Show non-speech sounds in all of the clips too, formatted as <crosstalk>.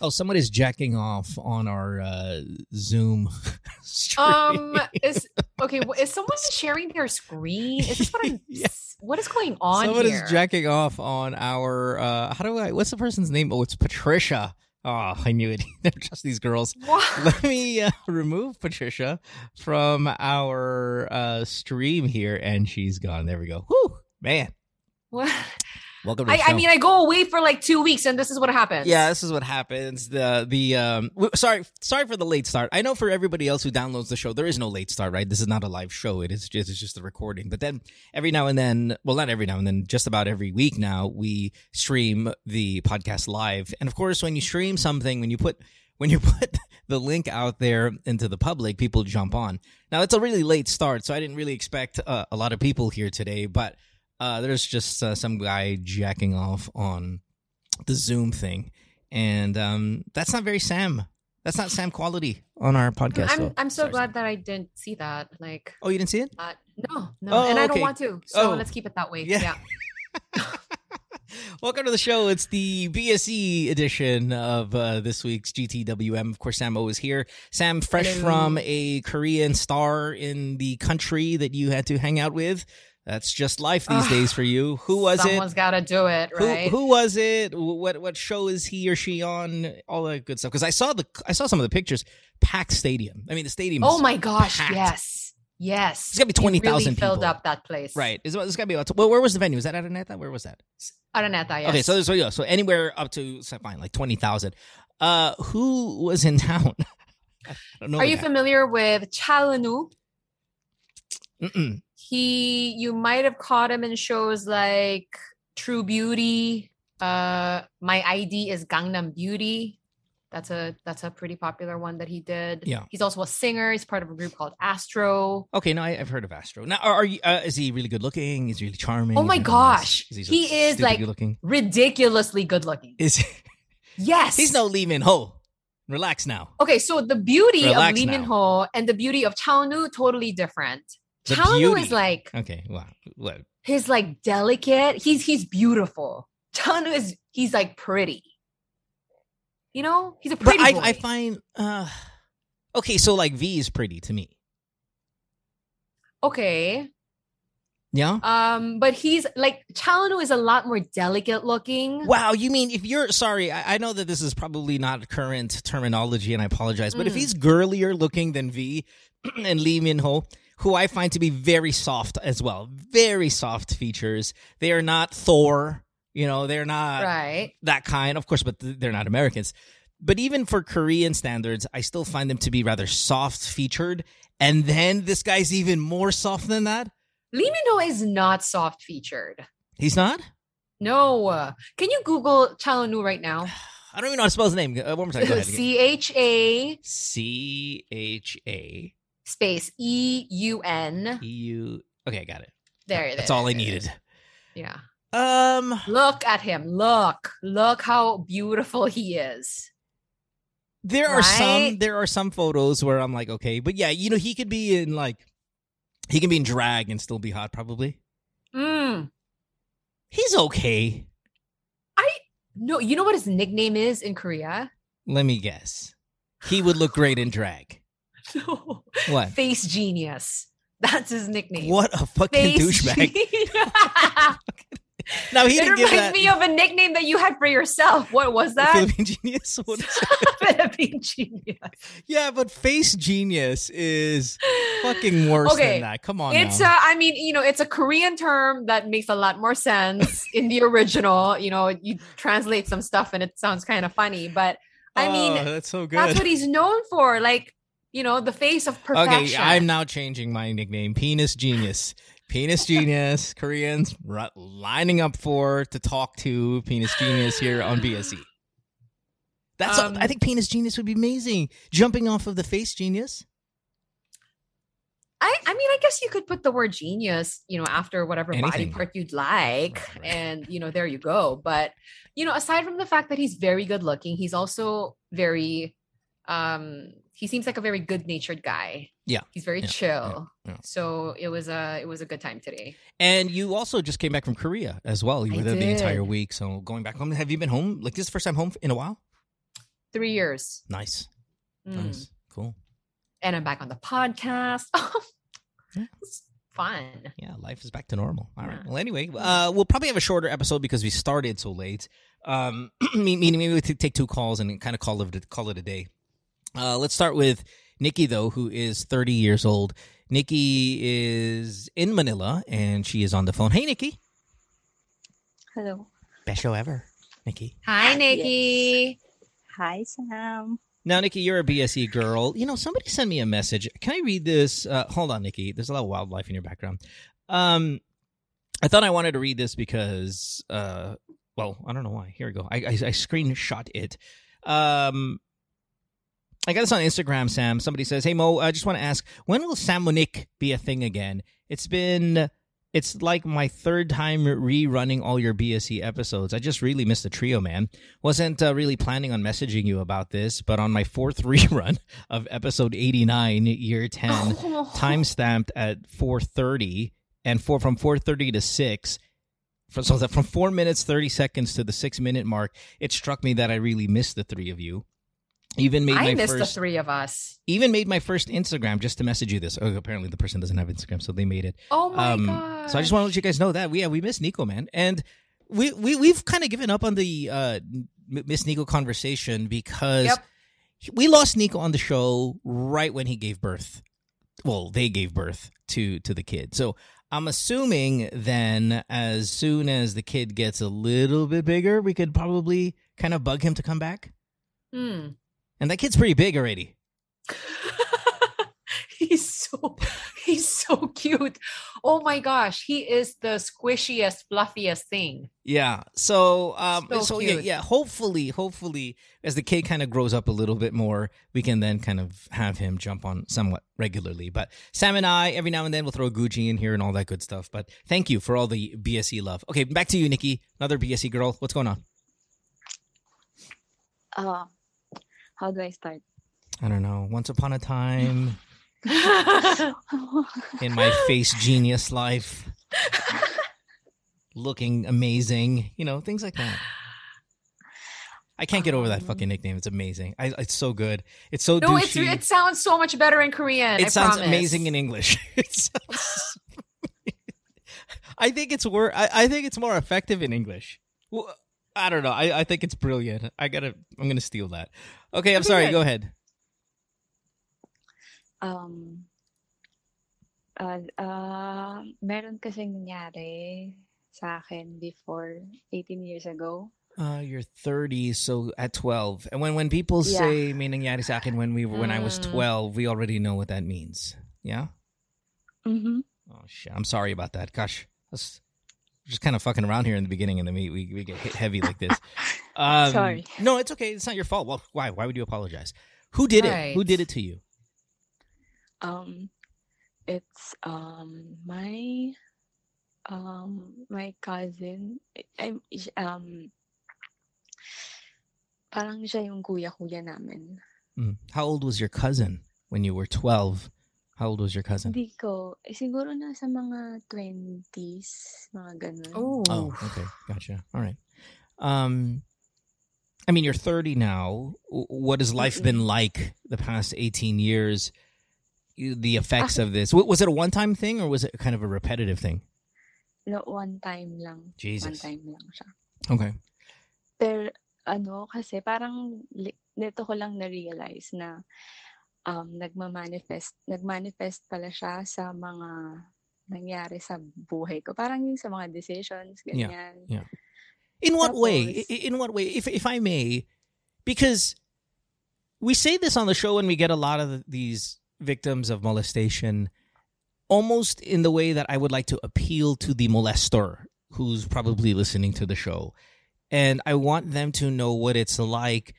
Oh, someone is jacking off on our uh, Zoom. <laughs> stream. Um, is okay. Is someone <laughs> sharing their screen? Is this what I'm? <laughs> Yeah. What is going on someone here? is jacking off on our. Uh, how do I? What's the person's name? Oh, it's Patricia. Oh, I knew it. They're just these girls. What? Let me uh, remove Patricia from our uh, stream here, and she's gone. There we go. Whoo, man. What? Welcome to the I, I mean, I go away for like two weeks, and this is what happens. Yeah, this is what happens. The the um w- sorry sorry for the late start. I know for everybody else who downloads the show, there is no late start, right? This is not a live show. It is just it's just a recording. But then every now and then, well, not every now and then, just about every week now, we stream the podcast live. And of course, when you stream something, when you put when you <laughs> put the link out there into the public, people jump on. Now it's a really late start, so I didn't really expect uh, a lot of people here today, but uh, there's just uh, some guy jacking off on the Zoom thing, and um, that's not very Sam. That's not Sam quality on our podcast. I'm so- I'm so sorry, glad Sam. that I didn't see that. Like, Oh, you didn't see it? uh, no, no, Oh, and I okay. don't want to. So Oh. let's keep it that way. Yeah. Yeah. <laughs> <laughs> Welcome to the show. It's the BSE edition of uh, this week's GTWM. Of course, Sam O is here. Sam, fresh Hello. from a Korean star in the country that you had to hang out with. That's just life these Ugh. days for you. Who was Someone's it? Someone's got to do it, Who, right? who was it? What what show is he or she on? All that good stuff. Because I saw the I saw some of the pictures. Packed stadium. I mean, the stadium. oh my gosh! packed. Yes, yes. It's gotta be It 20,000 really Filled up that place. Right. Is this got to be about? Well, where was the venue? Was that Araneta? Where was that? Araneta. Yes. Okay, so so yeah, so anywhere up to so fine, like twenty thousand. Uh, who was in <laughs> town? I don't know. Are you guy. familiar with Cha Eun-woo? Mm-mm. He, you might have caught him in shows like True Beauty. Uh, My ID is Gangnam Beauty. That's a that's a pretty popular one that he did. Yeah. He's also a singer. He's part of a group called Astro. Okay, no, I, I've heard of Astro. Now, are, are you? Uh, is he really good looking? Is he really charming? Oh Is my he gosh. so He is, like- good looking. Ridiculously good looking. Is he? Yes. he's no Lee Min Ho? Relax now. Okay, so the beauty Relax of Lee Min. Ho and the beauty of Cha Eun-woo totally different. The beauty. is like Okay, wow. What? he's like delicate. He's he's beautiful. Cha Eun-woo is he's like pretty. You know, he's a But pretty I, boy. I find. uh Okay, so like V is pretty to me. okay, Yeah. um, but he's like Cha Eun-woo is a lot more delicate looking. Wow, you mean if you're sorry, I, I know that this is probably not current terminology, and I apologize, but if Mm. he's girlier looking than V <clears throat> and Lee Min Ho, who I find to be very soft as well, very soft features. They are not Thor, you know, they're not Right. that kind, of course, but th- they're not Americans. But even for Korean standards, I still find them to be rather soft featured. And then this guy's even more soft than that. Lee Min is not soft featured. He's not. No. Can you Google Cha Eun-woo right now? <sighs> I don't even know how to spell his name. Uh, one more time. C H A C H A space E U N. E U. Okay, I got it. There. That's there, all I needed. Yeah. Um, Look at him. Look. Look how beautiful he is. there are some there are some photos where I'm like, okay, but yeah, you know, he could be in like he can be in drag and still be hot, probably. Mm. He's okay. I no, you know what his nickname is in Korea? Let me guess. He would look great in drag. <laughs> No. What? Face genius. That's his nickname. What a fucking Face douchebag. <laughs> Now he it didn't give reminds me of a nickname that you had for yourself. What was that? Philippine genius. What is? <laughs> Philippine genius. yeah, but face genius is fucking worse Okay, than that. Come on, It's now. a, I mean, you know, it's a Korean term that makes a lot more sense in the original. You know, you translate some stuff and it sounds kind of funny, but I mean, Oh, that's so good. that's what he's known for. Like, you know, the face of perfection. Okay, I'm now changing my nickname. Penis Genius. Penis Genius. Koreans ru- lining up for to talk to Penis Genius here on BSE. That's. Um, I think Penis Genius would be amazing. Jumping off of the Face Genius. I, I mean, I guess you could put the word genius, you know, after whatever body part you'd like. Right, right. And, you know, there you go. But, you know, aside from the fact that he's very good looking, he's also very, um, he seems like a very good natured guy. Yeah, He's very yeah, chill. yeah. So it was a, it was a good time today. And you also just came back from Korea as well. You I were there the entire week. So going back home, have you been home? Like this is the first time home in a while? three years. Nice. Mm. Nice. Cool. And I'm back on the podcast. <laughs> It's fun. Yeah, life is back to normal. All right. Yeah. Well, anyway, uh, we'll probably have a shorter episode because we started so late. Um, <clears throat> meaning maybe we take two calls and kind of call it call it a day. Uh, let's start with Nikki though, who is 30 years old. Nikki is in Manila and she is on the phone. Hey, Nikki. Hello. Best show ever, Nikki. Hi, Nikki. Hi, Sam. Now, Nikki, you're a BSE girl. You know, somebody sent me a message. Can I read this? Uh, hold on, Nikki. There's a lot of wildlife in your background. Um, I thought I wanted to read this because, uh, well, I don't know why. Here we go. I, I, I screenshot it. Um, I got this on Instagram, Sam. Somebody says, "Hey Mo, I just want to ask, when will Sam Monique be a thing again? It's been." It's like my third time rerunning all your BSE episodes. I just really missed the trio, man. Wasn't uh, really planning on messaging you about this, but on my fourth <laughs> rerun of episode 89, year 10, <laughs> time stamped at 4:30 and four from 4:30 to 6 for- so that from 4 minutes 30 seconds to the 6 minute mark it struck me that I really missed the three of you even made I my missed first the three of us. even made my first Instagram just to message you this oh apparently the person doesn't have Instagram so they made it Oh my um, god! so I just want to let you guys know that we yeah we miss Nico man and we we we've kind of given up on the uh Miss Nico conversation because Yep. we lost Nico on the show right when he gave birth. Well, they gave birth to to the kid. So I'm assuming then as soon as the kid gets a little bit bigger, we could probably kind of bug him to come back. Hmm. And that kid's pretty big already. <laughs> he's so he's so cute. Oh my gosh, he is the squishiest, fluffiest thing. Yeah. So um So so, yeah, yeah, hopefully hopefully as the kid kind of grows up a little bit more, we can then kind of have him jump on somewhat regularly. But Sam and I every now and then we'll throw a Gucci in here and all that good stuff. But thank you for all the BSE love. Okay, back to you Nikki, another BSE girl. What's going on? Uh, how do I start? I don't know. Once upon a time <laughs> in my face genius life, looking amazing, you know, things like that. I can't get over that Um, fucking nickname. It's amazing. I, it's so good. It's so no, it's it sounds so much better in Korean. it I sounds promise. amazing in English. <laughs> It sounds- <laughs> I think it's wor- I, I think it's more effective in English. Well, I don't know. I, I think it's brilliant. I gotta. I'm gonna steal that. Okay, I'm sorry. Go ahead. um, uh, uh, meron kasing nangyari sa akin before 18 years ago. Uh, you're 30, so at 12. And when when people Yeah. say may nangyari sa akin when we were when I was Mm. 12, we already know what that means. Yeah. Mm-hmm. Oh shit. I'm sorry about that. Gosh, that's just kind of fucking around here in the beginning, and then we we, we get hit heavy like this. <laughs> Um, Sorry. No, it's okay. It's not your fault. Well, why? Why would you apologize? Who did it? Who did it to you? Um, it's um my um my cousin. I'm um parang siya yung kuya-kuya namin. Mm. How old was your cousin when you were 12? How old was your cousin? Hindi ko, eh, siguro nasa mga 20s, mga ganun. Oh, Oh, okay, gotcha. All right. Um, I mean, you're 30 now. What has life been like the past 18 years? The effects of this. Was it a one-time thing or was it kind of a repetitive thing? No, one time lang. Jesus. One Jesus. time lang siya. Okay. Pero ano, kasi parang li- nito ko lang na-realize na um, nagma-manifest, pala siya sa mga nangyari sa buhay ko. Parang yung sa mga decisions, ganyan. yeah. In what way? Tapos- I- In what way? If if I may, because we say this on the show and we get a lot of these victims of molestation almost in the way that I would like to appeal to the molester who's probably listening to the show. And I want them to know what it's like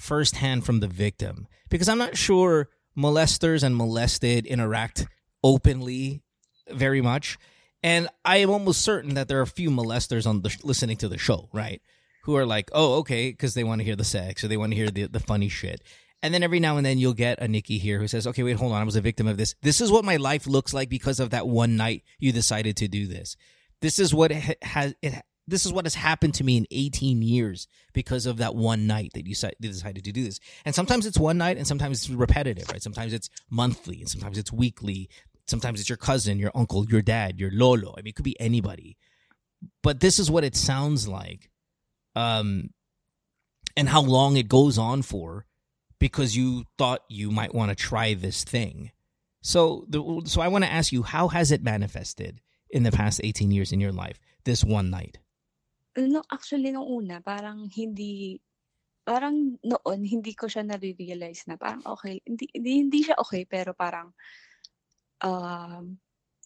firsthand from the victim. Because I'm not sure molesters and molested interact openly very much. And I am almost certain that there are a few molesters on the listening to the show, right? Who are like, oh, okay, because they want to hear the sex or they want to hear the, the funny shit. And then every now and then you'll get a Nikki here who says, okay, wait, hold on. I was a victim of this. This is what my life looks like because of that one night you decided to do this. This is what it ha- has, it, this is what has happened to me in 18 years because of that one night that you decided to do this. And sometimes it's one night and sometimes it's repetitive, right? Sometimes it's monthly and sometimes it's weekly. Sometimes it's your cousin, your uncle, your dad, your lolo. I mean, it could be anybody. But this is what it sounds like. Um, and how long it goes on for because you thought you might want to try this thing. So, the, so I want to ask you, how has it manifested in the past 18 years in your life? This one night. No, actually nung una parang hindi parang noon hindi ko siya nare-realize na parang okay, hindi hindi, hindi siya okay pero parang um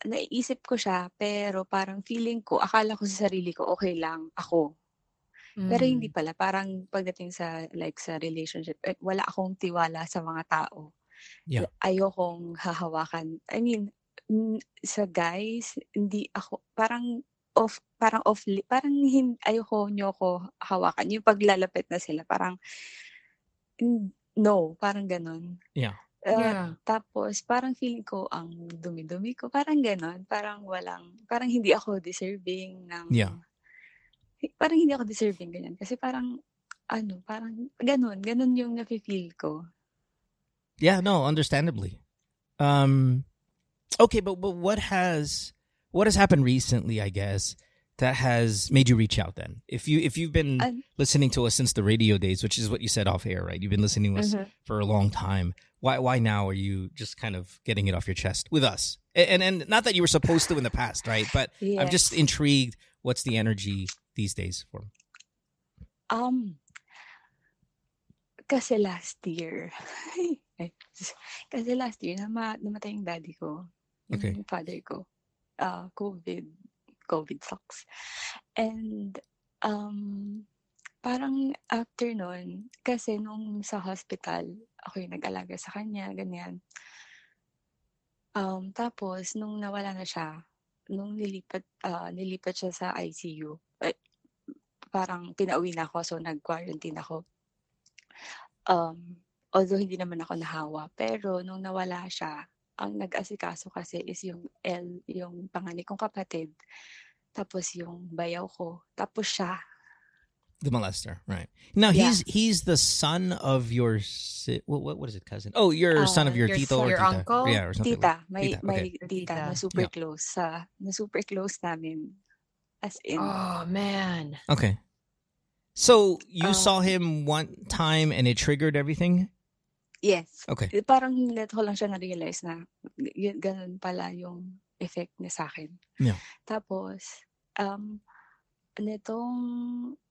naiisip ko siya pero parang feeling ko akala ko sa sarili ko okay lang ako. Pero hindi Mm. pala parang pagdating sa like sa relationship eh, wala akong tiwala sa mga tao. Yeah. Ayokong hahawakan. I mean, mm, sa guys hindi ako parang off parang off parang hin, ayoko nyo ko hawakan. Yung paglalapit na sila parang no, parang ganun. Yeah. Uh, Yeah. tapos parang feeling ko ang dumi-dumi ko, parang ganon, parang walang, parang hindi ako deserving ng, Yeah. parang hindi ako deserving ganyan. Kasi parang, ano, parang ganon, ganon yung nafe-feel ko. Yeah, no, understandably. Um okay, but but what has what has happened recently, I guess, that has made you reach out then? If you if you've been An- listening to us since the radio days, which is what you said off air, right? You've been listening to us Mhm. for a long time. Why why now are you just kind of getting it off your chest with us? And and not that you were supposed to in the past, right? But <sighs> I'm just intrigued what's the energy these days for Um, kasi last year, <laughs> <laughs> kasi last year, nama, namatay yung daddy ko, Okay. yung father ko, uh, COVID, COVID sucks. And, um, parang after nun, kasi nung sa hospital, ako yung nag-alaga sa kanya, ganyan. Um, tapos, nung nawala na siya, nung nilipat, ah, nilipat siya sa ICU, eh, parang pinauwi na ako, so nag-quarantine ako. Um, although hindi naman ako nahawa, pero nung nawala siya, ang nag-asikaso kasi is yung L, yung panganay kong kapatid, tapos yung bayaw ko, tapos siya. the molester, right? Now Yeah. he's he's the son of your si- what, what what is it cousin? Oh, your son of Uh, your, your tito son- or your tita. uncle? Yeah, or something. Tita, like- may, Tita, may okay. tita, Tita. na super Yeah. close sa, na super close namin. As in, Oh man. Okay. So you Uh, saw him one time and it triggered everything? Yes. Okay. Eh, Parang net ko lang siya na-realize na y- ganun pala yung effect niya sa akin. Yeah. Tapos, um, nitong,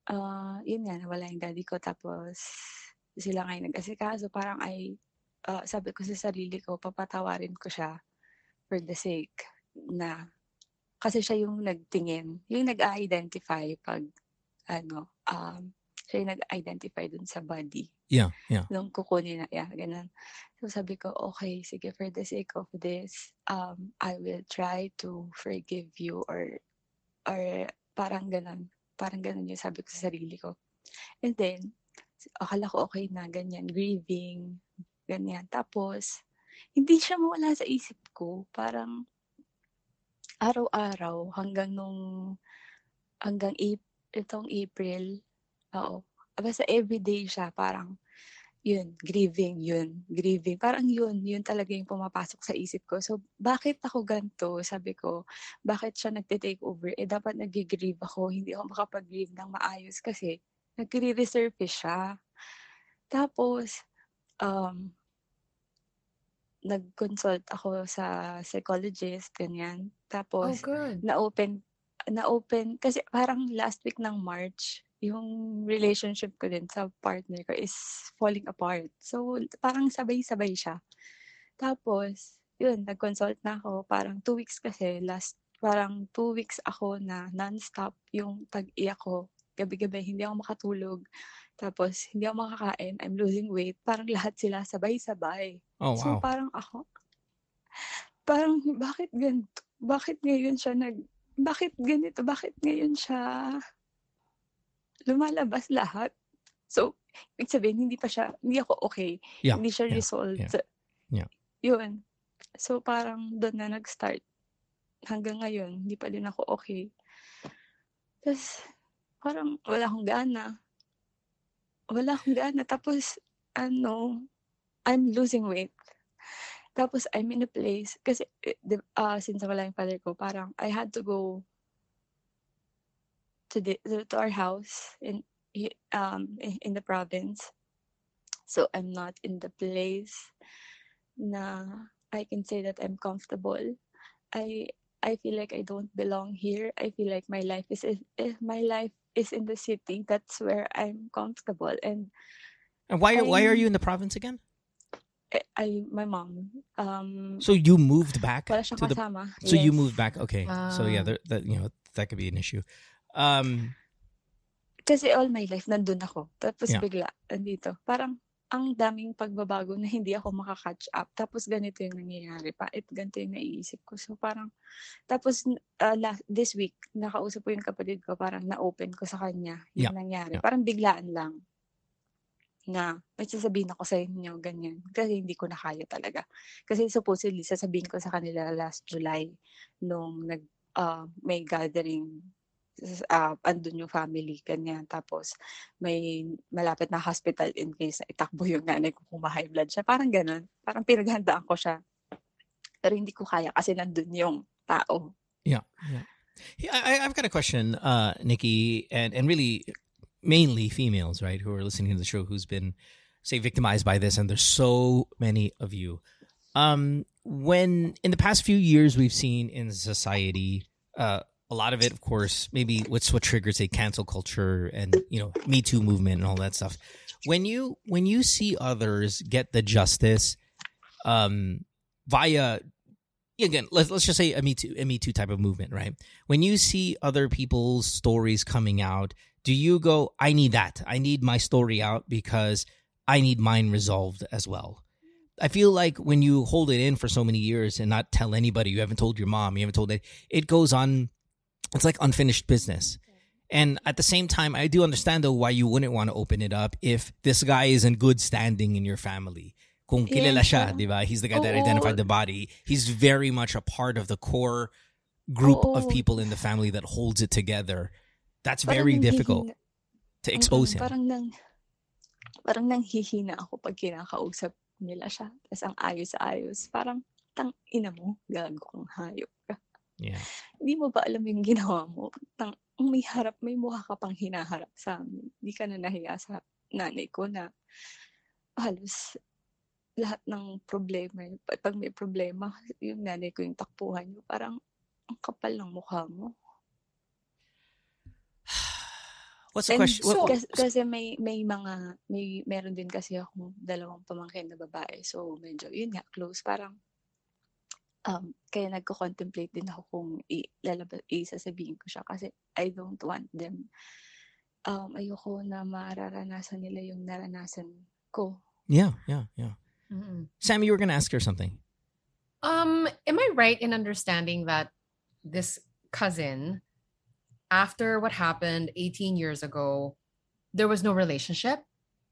ah, yun nga, nawala yung daddy ko. Tapos, sila ngayon nag-asikaso. Parang ay, ah, sabi ko sa sarili ko, papatawarin ko siya for the sake na, kasi siya yung nagtingin, yung nag-identify pag, ano, um, siya yung nag-identify dun sa body Yeah, yeah. nung kukunin na, yeah, ganun. So sabi ko, okay, sige, for the sake of this, um, I will try to forgive you or, or parang ganun. Parang ganun yung sabi ko sa sarili ko. And then, akala ko okay na, ganyan, grieving, ganyan. Tapos, hindi siya mawala sa isip ko. Parang, araw-araw, hanggang nung, hanggang April, itong April, oo, basta everyday siya, parang, yun, grieving, yun, grieving. Parang yun, yun talaga yung pumapasok sa isip ko. So, bakit ako ganito? Sabi ko, bakit siya nagte-take over? Eh, dapat nag-grieve ako. Hindi ako makapag-grieve ng maayos kasi nagre-resurface siya. Tapos, um, nag-consult ako sa psychologist, ganyan. Oh Tapos, good. na-open, na-open, kasi parang last week ng March, yung relationship ko din sa partner ko is falling apart. So, parang sabay-sabay siya. Tapos, yun, nag-consult na ako. Parang two weeks kasi, last, parang two weeks ako na non-stop yung pag-iyak ko. Gabi-gabi, hindi ako makatulog. Tapos, hindi ako makakain. I'm losing weight. Parang lahat sila sabay-sabay. Oh So, wow. parang ako, parang bakit ganito? Bakit ngayon siya nag, bakit ganito? Bakit ngayon siya lumalabas lahat? So, ibig sabihin, hindi pa siya, hindi ako okay. Yeah. Hindi siya yeah, resolved. yeah, yeah. Yun. So, parang doon na nag-start. Hanggang ngayon, hindi pa din ako okay. Tapos, parang wala akong gana. Wala akong gana. Tapos, ano, I'm losing weight. Tapos, I'm in a place, kasi, ah, since wala yung father ko, parang, I had to go to the to, our house in um in, in the province. So I'm not in the place na I can say that I'm comfortable. I I feel like I don't belong here. I feel like my life is if my life is in the city. That's where I'm comfortable. And And why why are you in the province again? I, I my mom um So you moved back wala to the. So you moved back. Okay. So yeah, Ah. there, that you know that could be an issue. Um, Kasi all my life nandun ako. Tapos Yeah. bigla andito. Parang ang daming pagbabago na hindi ako makakatch up. Tapos ganito yung nangyayari pa. At ganito yung naiisip ko. So parang, tapos uh, la- this week, nakausap ko yung kapatid ko, parang na-open ko sa kanya yung Yeah. nangyari. Yeah. Parang biglaan lang na may sasabihin ako sa inyo, ganyan. Kasi hindi ko na kaya talaga. Kasi supposedly, sasabihin ko sa kanila last July nung nag, uh, may gathering uh, andun yung family, ganyan. Tapos, may malapit na hospital in case na itakbo yung nanay ko kung ma-high blood siya. Parang ganun. Parang pinaghandaan ko siya. Pero hindi ko kaya kasi nandun yung tao. yeah, yeah. Yeah, I, I've got a question, uh, Nikki, and and really mainly females, right, who are listening to the show, who's been say victimized by this, and there's so many of you. Um, when in the past few years we've seen in society, uh, a lot of it, of course, maybe what's what triggers a cancel culture and you know Me Too movement and all that stuff. When you when you see others get the justice, um, via again, let's let's just say a Me Too a Me Too type of movement, right? When you see other people's stories coming out, do you go, I need that. I need my story out because I need mine resolved as well. I feel like when you hold it in for so many years and not tell anybody, you haven't told your mom, you haven't told it, it goes on. It's like unfinished business. And at the same time, I do understand though why you wouldn't want to open it up if this guy is in good standing in your family. Kung kilala siya, di ba? He's the guy that oh, oh. identified the body. He's very much a part of the core group of oh, people in the family that holds it together. That's very difficult to expose him. Parang nang, parang nanghihina ako pag kinakausap nila siya. Tapos ang ayos-ayos. Parang, tang ina mo, gago hayop ka. Yeah. Hindi mo ba alam yung ginawa mo? Tang, may harap, may mukha ka pang hinaharap sa amin. Hindi ka na nahiya sa nanay ko na halos lahat ng problema, pag may problema, yung nanay ko yung takpuhan mo, parang ang kapal ng mukha mo. <sighs> What's the And question? so, what- kasi, kasi may may mga may meron din kasi akong dalawang pamangkin na babae. So medyo yun nga close parang um kaya nagko-contemplate din ako kung i lalabas isasabihin ko siya kasi I don't want them um ayoko na mararanasan nila yung naranasan ko. yeah, yeah, yeah. Mm-mm. Sammy, you were going to ask her something. Um, am I right in understanding that this cousin, after what happened 18 years ago, there was no relationship?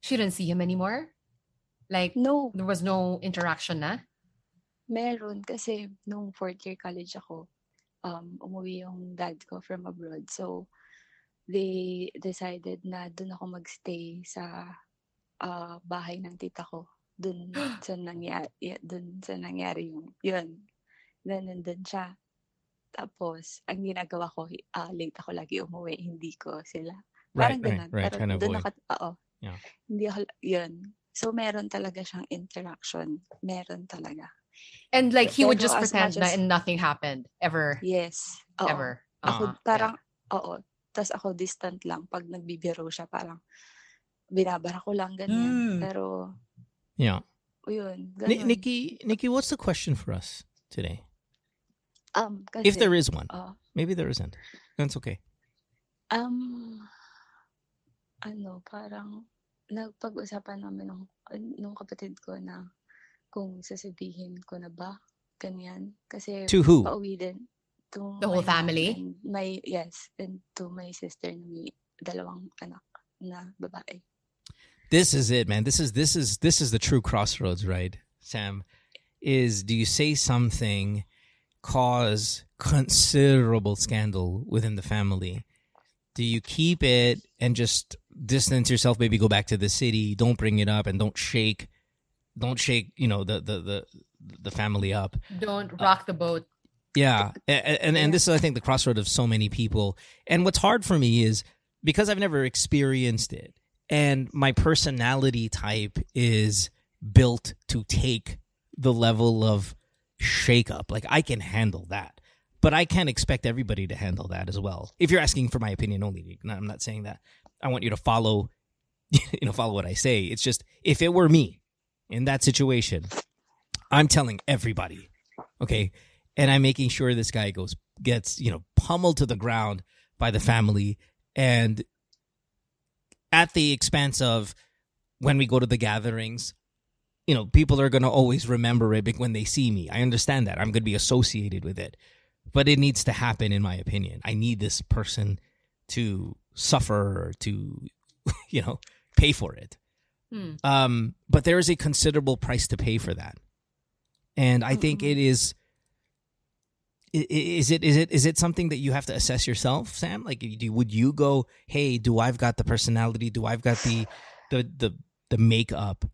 She didn't see him anymore? Like, No, there was no interaction na? Meron kasi nung fourth year college ako, um, umuwi yung dad ko from abroad. So, they decided na doon ako magstay sa ah, bahay ng tita ko. Doon <gasps> sa nangyari, doon sa nangyari yung, yun. Na nandun siya. Tapos, ang ginagawa ko, ah, late ako lagi umuwi, hindi ko sila. Right, Parang right, ganun. right. Pero to doon naka, oo. Yeah. Hindi ako, yun. So, meron talaga siyang interaction. Meron talaga. And like, he would just pretend much na as- nothing happened ever, Yes. Oo. ever. Ako, Uh-huh, yeah. parang, oo. Tapos ako distant lang. Pag nagbibiro siya, parang binabara ko lang ganyan. Mm. Pero, Yeah. yun. Ni- Ganun. Nikki, Nikki, what's the question for us today? um, kasi, If there is one. oh, Maybe there isn't. That's okay. um, ano, parang, nagpag-usapan namin nung, nung kapatid ko na kung sasabihin ko na ba, ganyan. Kasi, To who? pauwi din. To The whole family? My, yes. And to my sister na may dalawang anak na babae. This is it, man. This is this is this is the true crossroads, right? Sam, is do you say something cause considerable scandal within the family Do you keep it and just distance yourself? Maybe go back to the city. Don't bring it up and don't shake, don't shake. You know the the the the family up. Don't uh, rock the boat. Yeah, and and, and this is I think the crossroad of so many people. And what's hard for me is because I've never experienced it, and my personality type is built to take the level of shake up Like I can handle that. But I can't expect everybody to handle that as well. If you're asking for my opinion only, I'm not saying that. I want you to follow <laughs> you know, follow what I say. It's just if it were me in that situation, I'm telling everybody. Okay? And I'm making sure this guy goes gets, you know, pummeled to the ground by the family and at the expense of when we go to the gatherings, you know, people are going to always remember it when they see me. I understand that. I'm going to be associated with it. But it needs to happen, in my opinion. I need this person to suffer or to, <laughs> you know, pay for it. Hmm. Um, but there is a considerable price to pay for that. And I think Mhm. it is. Is it is it is it something that you have to assess yourself, Sam? Like, would you go, "Hey, do I've got the personality? Do I've got the the the the makeup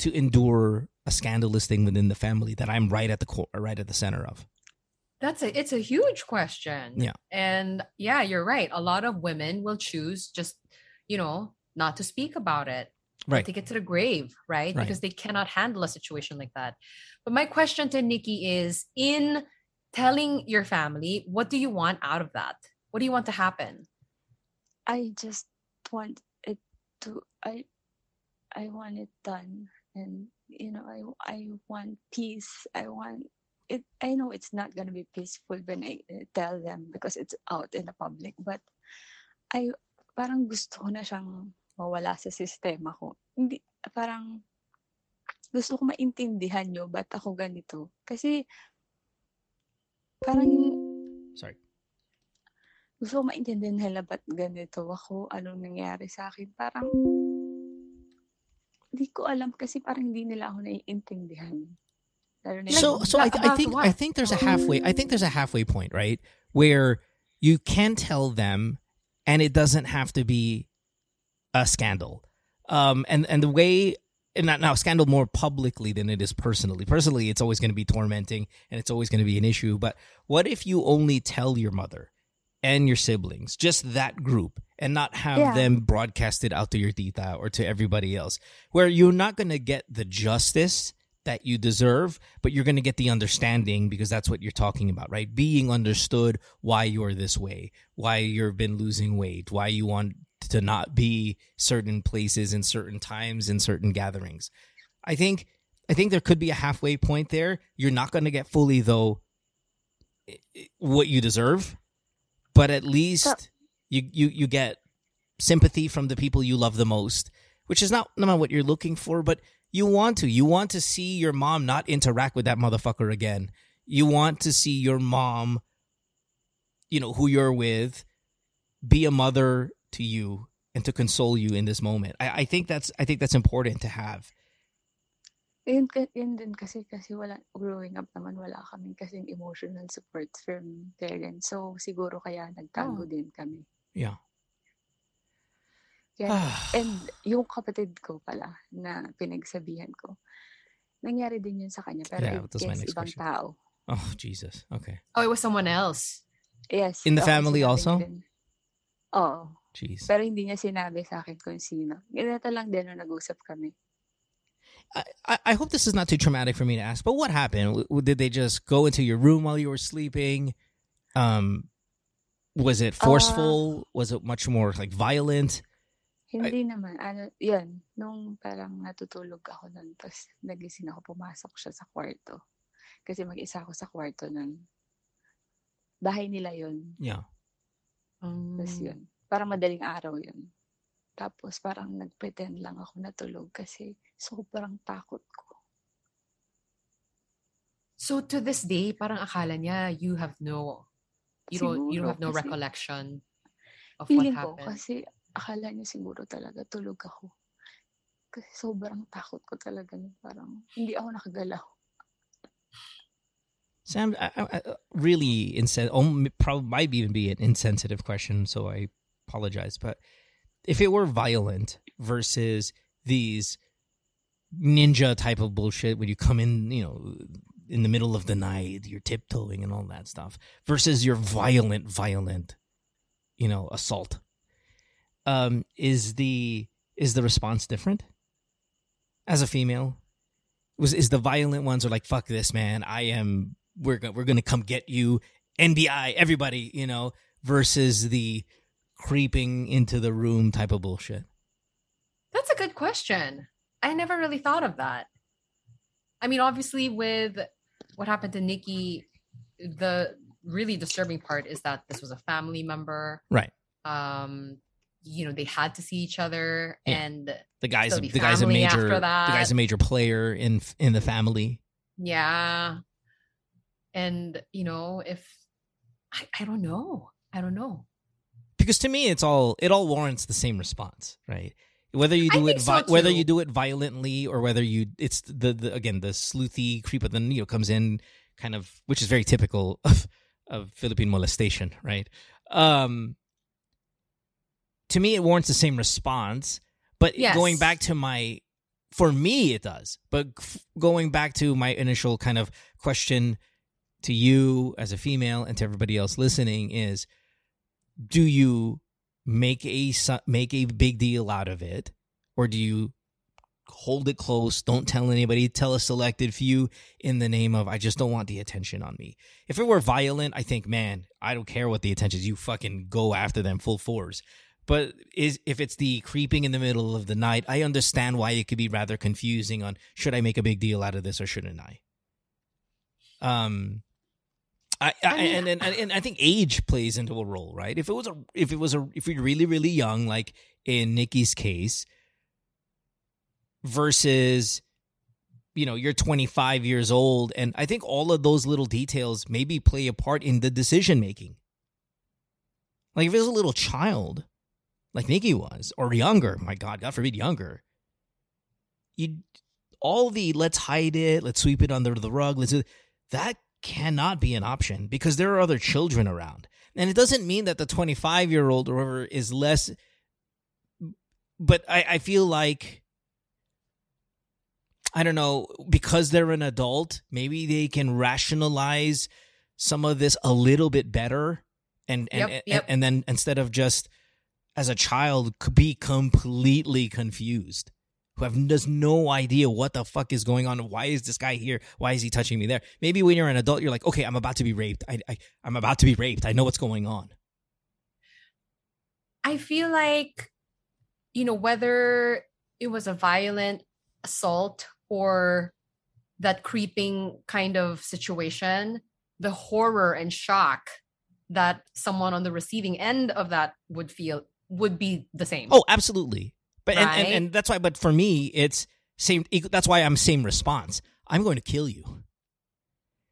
to endure a scandalous thing within the family that I'm right at the core, right at the center of?" That's a it's a huge question. Yeah. And yeah, you're right. A lot of women will choose just, you know, not to speak about it. Right. Take get to the grave, right? Right. Because they cannot handle a situation like that. But my question to Nikki is in telling your family, what do you want out of that? What do you want to happen? I just want it to I I want it done and you know I I want peace. I want it I know it's not going to be peaceful when I uh, tell them because it's out in the public but I parang gusto ko na siyang mawala sa sistema ko. Hindi parang gusto ko maintindihan nyo ba't ako ganito. Kasi parang Sorry. gusto ko maintindihan nila ba't ganito ako, anong nangyari sa akin. Parang, hindi ko alam kasi parang hindi nila ako naiintindihan. So so I, I think I what? think there's a halfway I think there's a halfway point right where you can tell them and it doesn't have to be a scandal um and and the way and not now scandal more publicly than it is personally personally it's always going to be tormenting and it's always going to be an issue but what if you only tell your mother and your siblings just that group and not have Yeah. them broadcasted out to your tita or to everybody else where you're not going to get the justice that you deserve, but you're going to get the understanding because that's what you're talking about, right? Being understood why you're this way, why you've been losing weight, why you want to not be certain places in certain times in certain gatherings. I think I think there could be a halfway point there. You're not going to get fully though what you deserve, but at least you you you get sympathy from the people you love the most, which is not not what you're looking for, but you want to. You want to see your mom not interact with that motherfucker again. You want to see your mom, you know, who you're with, be a mother to you and to console you in this moment. I, I think that's I think that's important to have. Yun, ka- yun din kasi, kasi wala, growing up naman, wala kami kasing emotional support from parents. So, siguro kaya nagtago Oh. din kami. Yeah. Kaya, ah. and yung kapatid ko pala na pinagsabihan ko, nangyari din yun sa kanya. Pero Yeah, I that was my next ibang question. tao. oh Jesus. Okay. Oh, it was someone else. Yes. In the oo, family also? niya din. Oo. Jeez. Pero hindi niya sinabi sa akin kung sino. Ganito lang din nung nag-usap kami. I, I I hope this is not too traumatic for me to ask, but what happened? Did they just go into your room while you were sleeping? Um, was it forceful? was it much more like violent? Hindi naman. Ano, yun. Nung parang natutulog ako nun, tapos nagising ako, pumasok siya sa kwarto. Kasi mag-isa ako sa kwarto nun. Bahay nila yun. Yeah. Tapos Mm. yun. Parang madaling araw yun. Tapos parang nag-pretend lang ako natulog kasi sobrang takot ko. So to this day, parang akala niya you have no you don't you don't Siguro have no kasi- recollection of what Feeling ko happened. kasi akala niya siguro talaga tulog ako. Kasi sobrang takot ko talaga. Parang hindi ako nakagalaw. Sam, I, I, I- really insen- um, probably might even be an insensitive question. So I apologize. But if it were violent versus these ninja type of bullshit when you come in, you know, in the middle of the night, you're tiptoeing and all that stuff, versus your violent, violent, you know, assault. Um, is the is the response different as a female? Was is the violent ones are like fuck this man? I am we're go- we're gonna come get you, NBI everybody, you know, versus the creeping into the room type of bullshit. That's a good question. I never really thought of that. I mean, obviously, with what happened to Nikki, the really disturbing part is that this was a family member. Right. Um, you know, they had to see each other, Yeah. and The guy's a, be the guy's a major the guy's a major player in in the family. yeah, and you know, if I, I don't know, I don't know. Because to me it's all it all warrants the same response right? Whether you do it think so, whether you do it violently or whether you it's the, the again the sleuthy creep of the you know comes in kind of which is very typical of of philippine molestation right? Um to me it warrants the same response but Yes. going back to my for me it does. But f- going back to my initial kind of question to you as a female and to everybody else listening is do you make a make a big deal out of it? Or do you hold it close don't tell anybody tell a selected few in the name of i just don't want the attention on me. If it were violent i think man i don't care what the attention is you fucking go after them full force. But is if it's the creeping in the middle of the night i understand why it could be rather confusing on should i make a big deal out of this or shouldn't i? Um I, I, and, and and I think age plays into a role, right? If it was a if it was a if you're really really young, like in Nikki's case, versus you know you're 25 years old, and I think all of those little details maybe play a part in the decision making. Like if it was a little child, like Nikki was, or younger, my God, God forbid, younger, you all the let's hide it, let's sweep it under the rug, let's do that cannot be an option because there are other children around. And it doesn't mean that the 25 year old or whoever is less, but I, I feel like, I don't know, because they're an adult, maybe they can rationalize some of this a little bit better. And, and, Yep, and, yep. and then instead of just as a child be completely confused who have does no idea what the fuck is going on. Why is this guy here? Why is he touching me there? Maybe when you're an adult, you're like, okay, I'm about to be raped. I, I I'm about to be raped. I know what's going on. I feel like, you know, whether it was a violent assault or that creeping kind of situation, the horror and shock that someone on the receiving end of that would feel would be the same. Oh, absolutely. But and, and, and that's why. But for me, it's same. That's why I'm same response. I'm going to kill you.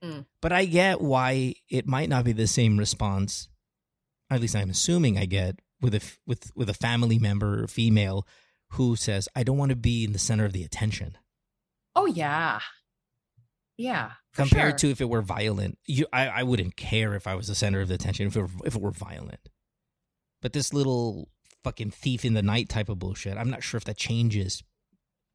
Mm. But I get why it might not be the same response. At least I'm assuming I get with a with with a family member, female, who says, "I don't want to be in the center of the attention." Oh yeah. Yeah. compared sure. to if it were violent you I, I wouldn't care if i was the center of the attention if it, were, if it were violent but this little fucking thief in the night type of bullshit i'm not sure if that changes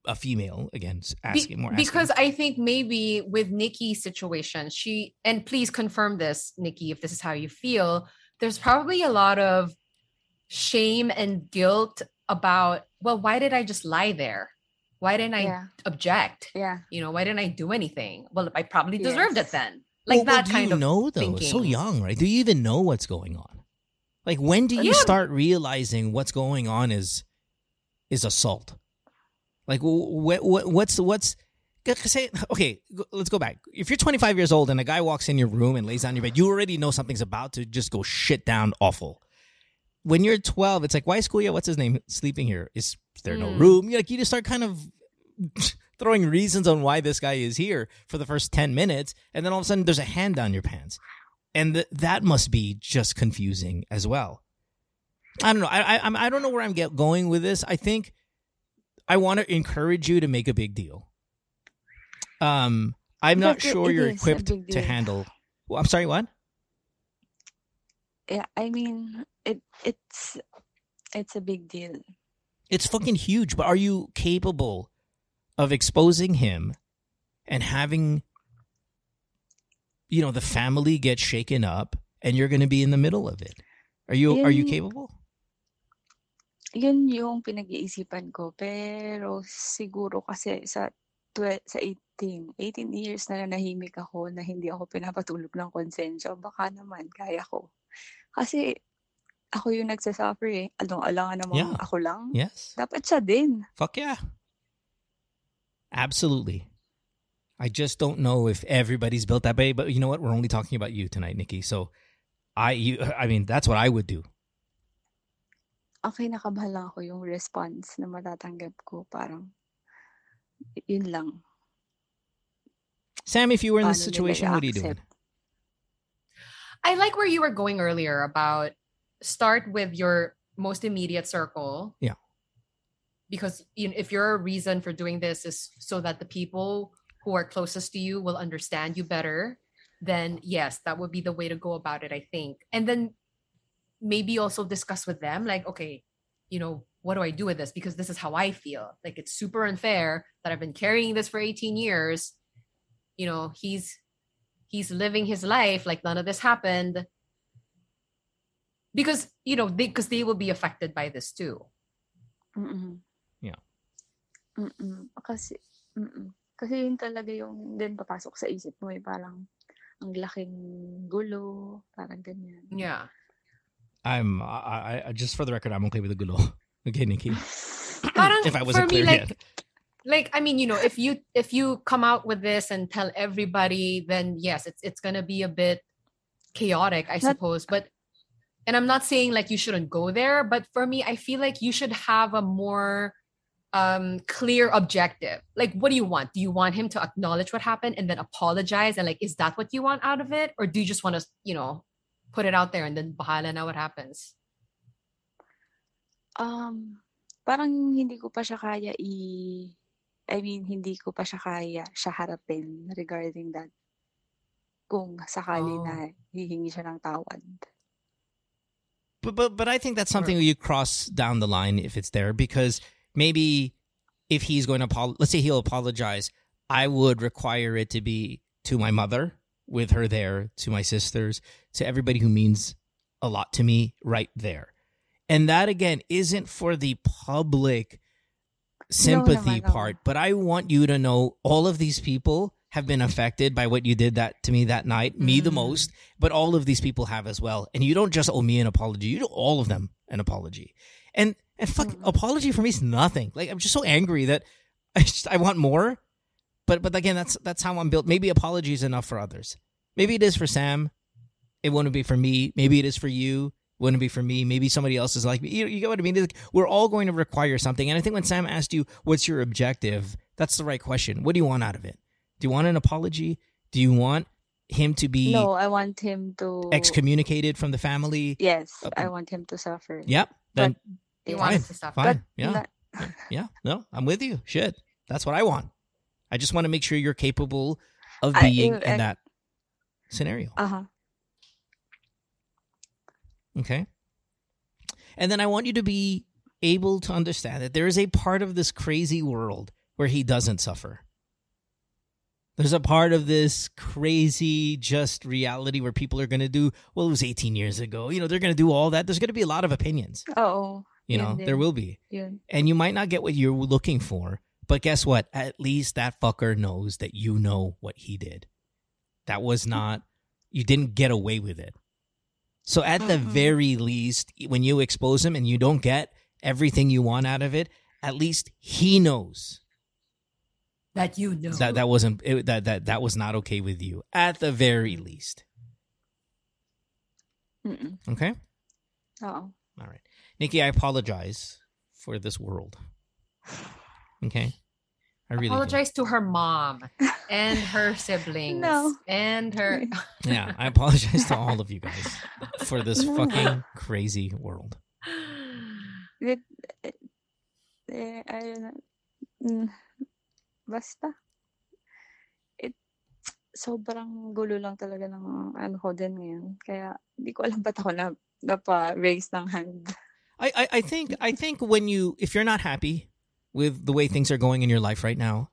a female again s- Be- asking more asking. because I think maybe with Nikki's situation, she and please confirm this, Nikki, if this is how you feel. There's probably a lot of shame and guilt about, well, why did I just lie there? Why didn't I yeah, object? yeah. You know, why didn't I do anything? Well, I probably deserved Yes. it then. Like Well, well, that do kind you of know though it's so young right do you even know what's going on like when do you Yeah. start realizing what's going on is is assault? Like what what what's what's say okay let's go back. If you're 25 years old and a guy walks in your room and lays on your bed you already know something's about to just go shit down awful. When you're 12 it's like why is Kuya, what's his name? Sleeping here. Is there no Mm. room? You're like you just start kind of <laughs> throwing reasons on why this guy is here for the first 10 minutes and then all of a sudden there's a hand down your pants and th- that must be just confusing as well. I don't know. I i, I'm- don't know where i'm get going with this. I think i want to encourage you to make a big deal. Um i'm not But sure you're equipped to handle well, i'm sorry what? Yeah i mean it it's It's a big deal. It's fucking huge. But are you capable of exposing him and having, you know, the family gets shaken up, and you're going to be in the middle of it? Are you are you capable? Yun yung pinag-iisipan ko. Pero siguro kasi sa twe- sa 18, 18 years na nanahimik ako na hindi ako pinapatulog ng konsensya, baka naman kaya ko. Kasi ako yung nagsasuffer eh. Ano, alangan naman Yeah. ako lang. Yes. Dapat siya din. Fuck yeah. Absolutely. I just don't know if everybody's built that way, but you know what? We're only talking about you tonight, Nikki. So I you I mean, that's what I would do. Okay, nakabahan lang ako yung response na matatanggap ko. Parang, y- yun lang. Sam, if you were in this situation, what are you doing? i-accept? I like where you were going earlier about start with your most immediate circle. Yeah. Because you know, if your reason for doing this is so that the people who are closest to you will understand you better, then yes, that would be the way to go about it, I think. And then maybe also discuss with them, like, okay, you know, what do I do with this? Because this is how I feel. Like it's super unfair that I've been carrying this for 18 years. You know, he's he's living his life like none of this happened because you know they because they will be affected by this too Mm-mm. Yeah. Mm-mm. Kasi, mm-mm. Kasi yun talaga yung din papasok sa isip mo eh. Parang, ang laking gulo. Parang ganyan. yeah I'm I, I just for the record, I'm okay with the gulo. <laughs> Okay, Nikki. <laughs> Parang if I for wasn't me clear like yet. like i mean you know if you if you come out with this and tell everybody then yes it's it's gonna be a bit chaotic i Not- suppose but and i'm not saying like you shouldn't go there but for me i feel like you should have a more um clear objective like what do you want do you want him to acknowledge what happened and then apologize and like is that what you want out of it or do you just want to you know put it out there and then bahala na what happens Um, parang hindi ko pa siya kaya i... I mean, hindi ko pa siya kaya siya harapin regarding that. Kung sakali Oh. na hihingi siya ng tawad. But but but I think that's something you cross down the line if it's there because maybe if he's going to apol- let's say he'll apologize, I would require it to be to my mother with her there, to my sisters, to everybody who means a lot to me right there. And that again isn't for the public sympathy naman, oo. part, but I want you to know all of these people have been affected by what you did that to me that night, me the Mm. most, but all of these people have as well. And you don't just owe me an apology, you owe all of them an apology. And and fuck Mm. apology for me is nothing. Like I'm just so angry that <laughs> I just I want more. But but again, that's that's how I'm built. Maybe apology is enough for others. Maybe it is for Sam. It wouldn't be for me. Maybe it is for you. Wouldn't be for me. Maybe somebody else is like me. You, you get what I mean? Like, we're all going to require something. And I think when Sam asked you, "What's your objective?" That's the right question. What do you want out of it? Do you want an apology? Do you want him to be No, I want him to... excommunicated from the family? Yes, Uh, I want him to suffer. Yep. Then want Fine. it to stop fine. But yeah. not- <laughs> Yeah, no, I'm with you. Shit, that's what I want. I just want to make sure you're capable of being I- in that scenario. Aha. Okay. And then I want you to be able to understand that there is a part of this crazy world where he doesn't suffer. There's a part of this crazy just reality where people are going to do, well, it was 18 years ago. You know, they're going to do all that. There's going to be a lot of opinions. Oo. You know, din. there will be. Yun. and you might not get what you're looking for, but guess what? At least that fucker knows that you know what he did. That was not, you didn't get away with it. So at the Mhm. very least, when you expose him and you don't get everything you want out of it, at least he knows that you know that that wasn't it, that that that was not okay with you. At the very least, Mm-mm. okay. Oo. All right, Nikki, I apologize for this world. Okay, I really do. apologize to her mom and her siblings No. and her <laughs> Yeah, I apologize to all of you guys for this <laughs> No. fucking crazy world. With, eh, eh, ayun na. Mm, basta. It, sobrang gulo lang talaga ng ano ko din ngayon. Kaya, hindi ko alam ba't ako na, napa-raise ng hand. I, I, I think I think when you if you're not happy with the way things are going in your life right now,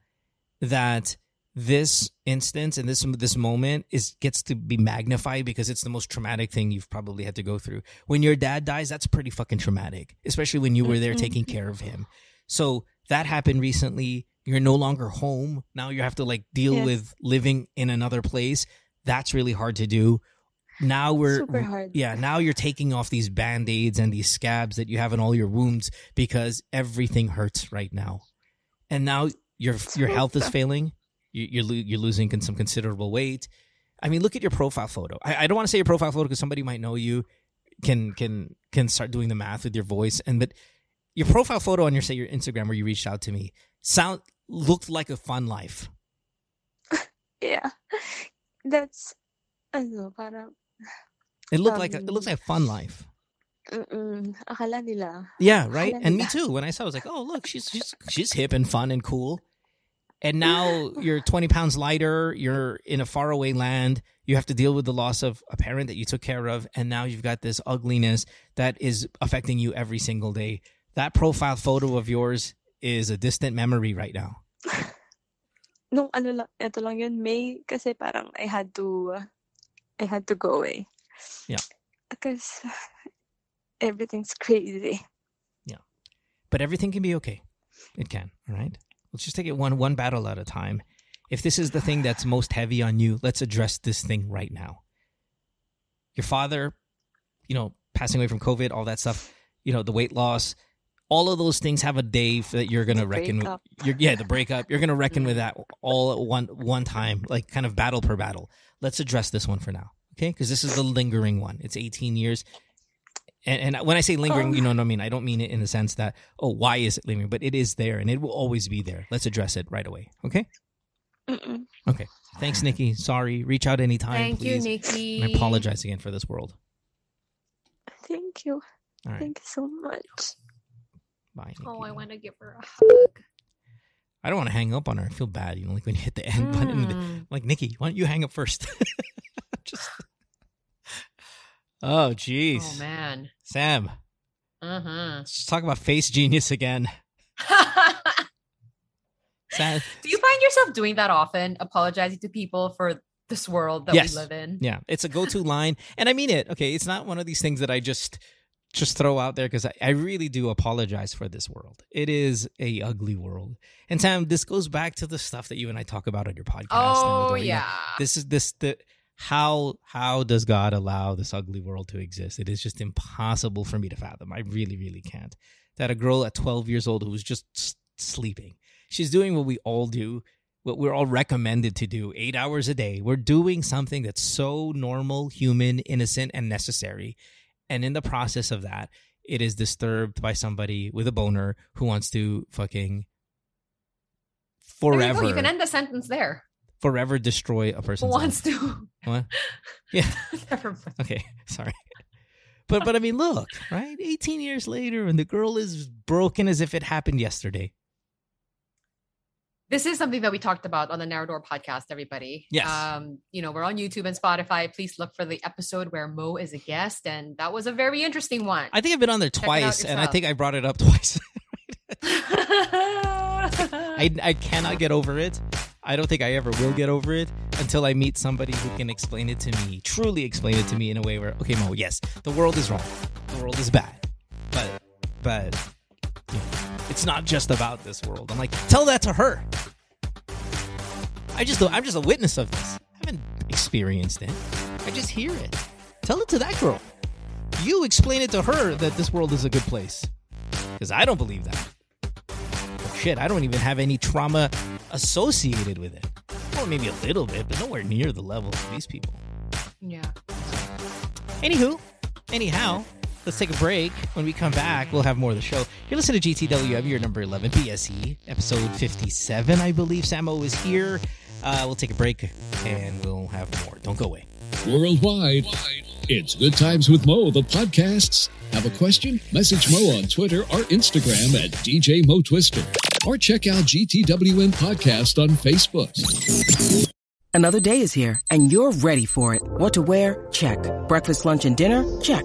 that this instance and this this moment is gets to be magnified because it's the most traumatic thing you've probably had to go through. When your dad dies, that's pretty fucking traumatic, especially when you were there taking mm-hmm. care of him. So that happened recently. You're no longer home. Now you have to like deal Yes. with living in another place. That's really hard to do. Now we're Super hard. yeah, now you're taking off these band-aids and these scabs that you have in all your wounds because everything hurts right now. And now your your health is failing. You, you're you're losing some considerable weight. I mean, look at your profile photo. I, I don't want to say your profile photo because somebody might know you, can can can start doing the math with your voice. And but your profile photo on your say your Instagram where you reached out to me sound looked like a fun life. <laughs> Yeah. That's, ano, parang, It looked like a, it Um, looks like a fun life. mm-mm, akala nila. Yeah, right. Akala And me too. When I saw, it, I was like, "Oh, look, she's she's she's hip and fun and cool." And now <laughs> you're 20 pounds lighter. You're in a faraway land. You have to deal with the loss of a parent that you took care of, and now you've got this ugliness that is affecting you every single day. That profile photo of yours is a distant memory right now. <laughs> Nung ano lang, ito lang yun, May, kasi parang I had to, uh, I had to go away. Yeah. Because <sighs> everything's crazy. Yeah. But everything can be okay. It can. All right. Let's just take it one one battle at a time. If this is the thing that's <sighs> most heavy on you, let's address this thing right now. Your father, you know, passing away from COVID, all that stuff, you know, the weight loss, all of those things have a day that you're gonna The reckon. breakup. You're, yeah, the breakup. You're gonna reckon with mm-hmm. that all at one one time, like kind of battle per battle. Let's address this one for now, okay? Because this is the lingering one. It's 18 years, and, and when I say lingering, Oh. you know what I mean. I don't mean it in the sense that oh, why is it lingering? But it is there, and it will always be there. Let's address it right away, okay? Mm-mm. Thanks, Nikki. Sorry. Reach out anytime, Thank you. Nikki. And I apologize again for this world. Thank you. All right, Thank you so much. Bye. Nikki. Oh, I want to give her a hug. I don't want to hang up on her. I feel bad, you know, like when you hit the end button. Mm. I'm like Nikki, why don't you hang up first? <laughs> Just. Oh, jeez. Oh man. Sam, Uh-huh. let's talk about face genius again. <laughs> Sam, Do you find yourself doing that often, apologizing to people for this world that Yes. we live in? yeah, it's a go-to line, and I mean it. Okay, it's not one of these things that I just just throw out there because I, I really do apologize for this world. It is a ugly world, and Sam, this goes back to the stuff that you and I talk about on your podcast. Oh everything. You know, yeah. this is this the how how does God allow this ugly world to exist? It is just impossible for me to fathom. I really really can't. That a girl at 12 years old who was just s- sleeping. She's doing what we all do, what we're all recommended to do, 8 hours a day. We're doing something that's so normal, human, innocent and necessary. And in the process of that, it is disturbed by somebody with a boner who wants to fucking you forever go. You can end the sentence there. forever destroy a person. Wants life. to? What? <laughs> Yeah. Okay, <laughs> sorry. But but I mean, look, right? 18 years later, and the girl is broken as if it happened yesterday. This is something that we talked about on the Narrow Door podcast, everybody. Yes. Um, you know, we're on YouTube and Spotify. Please look for the episode where Mo is a guest. And that was a very interesting one. I think I've been on there Check twice, and I think I brought it up <laughs> twice. I, <laughs> I I cannot get over it. I don't think I ever will get over it until I meet somebody who can explain it to me, truly explain it to me in a way where, okay, Mo, yes, the world is wrong, the world is bad, but but you know, it's not just about this world. I'm like, tell that to her. I just I'm just a witness of this. I haven't experienced it. I just hear it. Tell it to that girl. You explain it to her that this world is a good place. Because I don't believe that. Shit, I don't even have any trauma associated with it. Well, maybe a little bit, but nowhere near the level of these people. yeah. Anywho, anyhow, let's take a break. When we come back, we'll have more of the show. You're listening to GTWM, your number 11, BSE, episode 57, I believe. Samo is here. Uh, we'll take a break and we'll have more. Don't go away. Worldwide, it's Good Times with Mo, the podcasts. Have a question? Message Mo on Twitter or Instagram at DJ Mo Twister. Or check out GTWM Podcast on Facebook. Another day is here, and you're ready for it. What to wear? Check. Breakfast, lunch, and dinner? Check.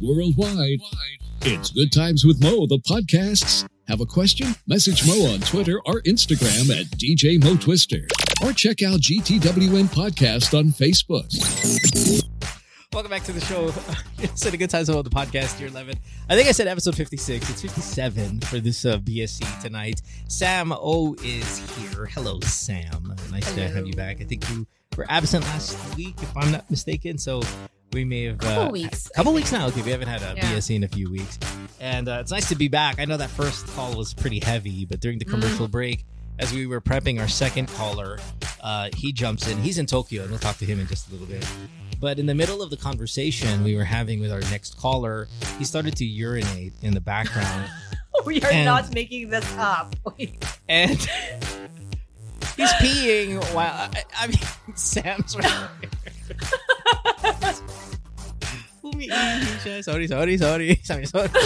Worldwide, it's Good Times with Mo, the podcasts. Have a question? Message Mo on Twitter or Instagram at DJ Mo Twister. Or check out GTWM Podcast on Facebook. Welcome back to the show. <laughs> it's a good times about the podcast, year 11. I think I said episode 56. It's 57 for this uh, BSC tonight. Sam O is here. Hello, Sam. Nice to have you back. I think you were absent last week, if I'm not mistaken. So we may have Couple uh, weeks, couple weeks now. Okay, we haven't had a Yeah. BSC in a few weeks, and uh, it's nice to be back. I know that first call was pretty heavy, but during the commercial break, as we were prepping our second caller, uh, he jumps in. He's in Tokyo, and we'll talk to him in just a little bit. But in the middle of the conversation we were having with our next caller, he started to urinate in the background, <laughs> we are And- not making this up. <laughs> And <laughs> he's peeing while I, I mean Sam's right Siya. Sorry, sorry, sorry. <laughs> Sorry, sorry. <laughs>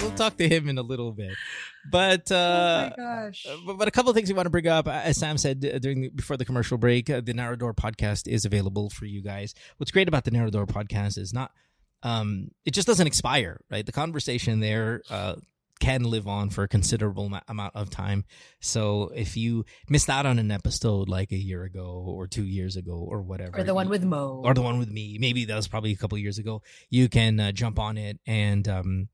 we'll talk to him in a little bit. But uh, oh uh, but, but a couple of things we want to bring up. As Sam said uh, during the, before the commercial break, uh, the Narrow Door podcast is available for you guys. What's great about the Narrow Door podcast is not um, it just doesn't expire, right? The conversation there uh, can live on for a considerable amount of time. So if you missed out on an episode like a year ago or two years ago or whatever, or the one with Mo. or the one with me. Maybe that was probably a couple years ago. You can uh, jump on it and um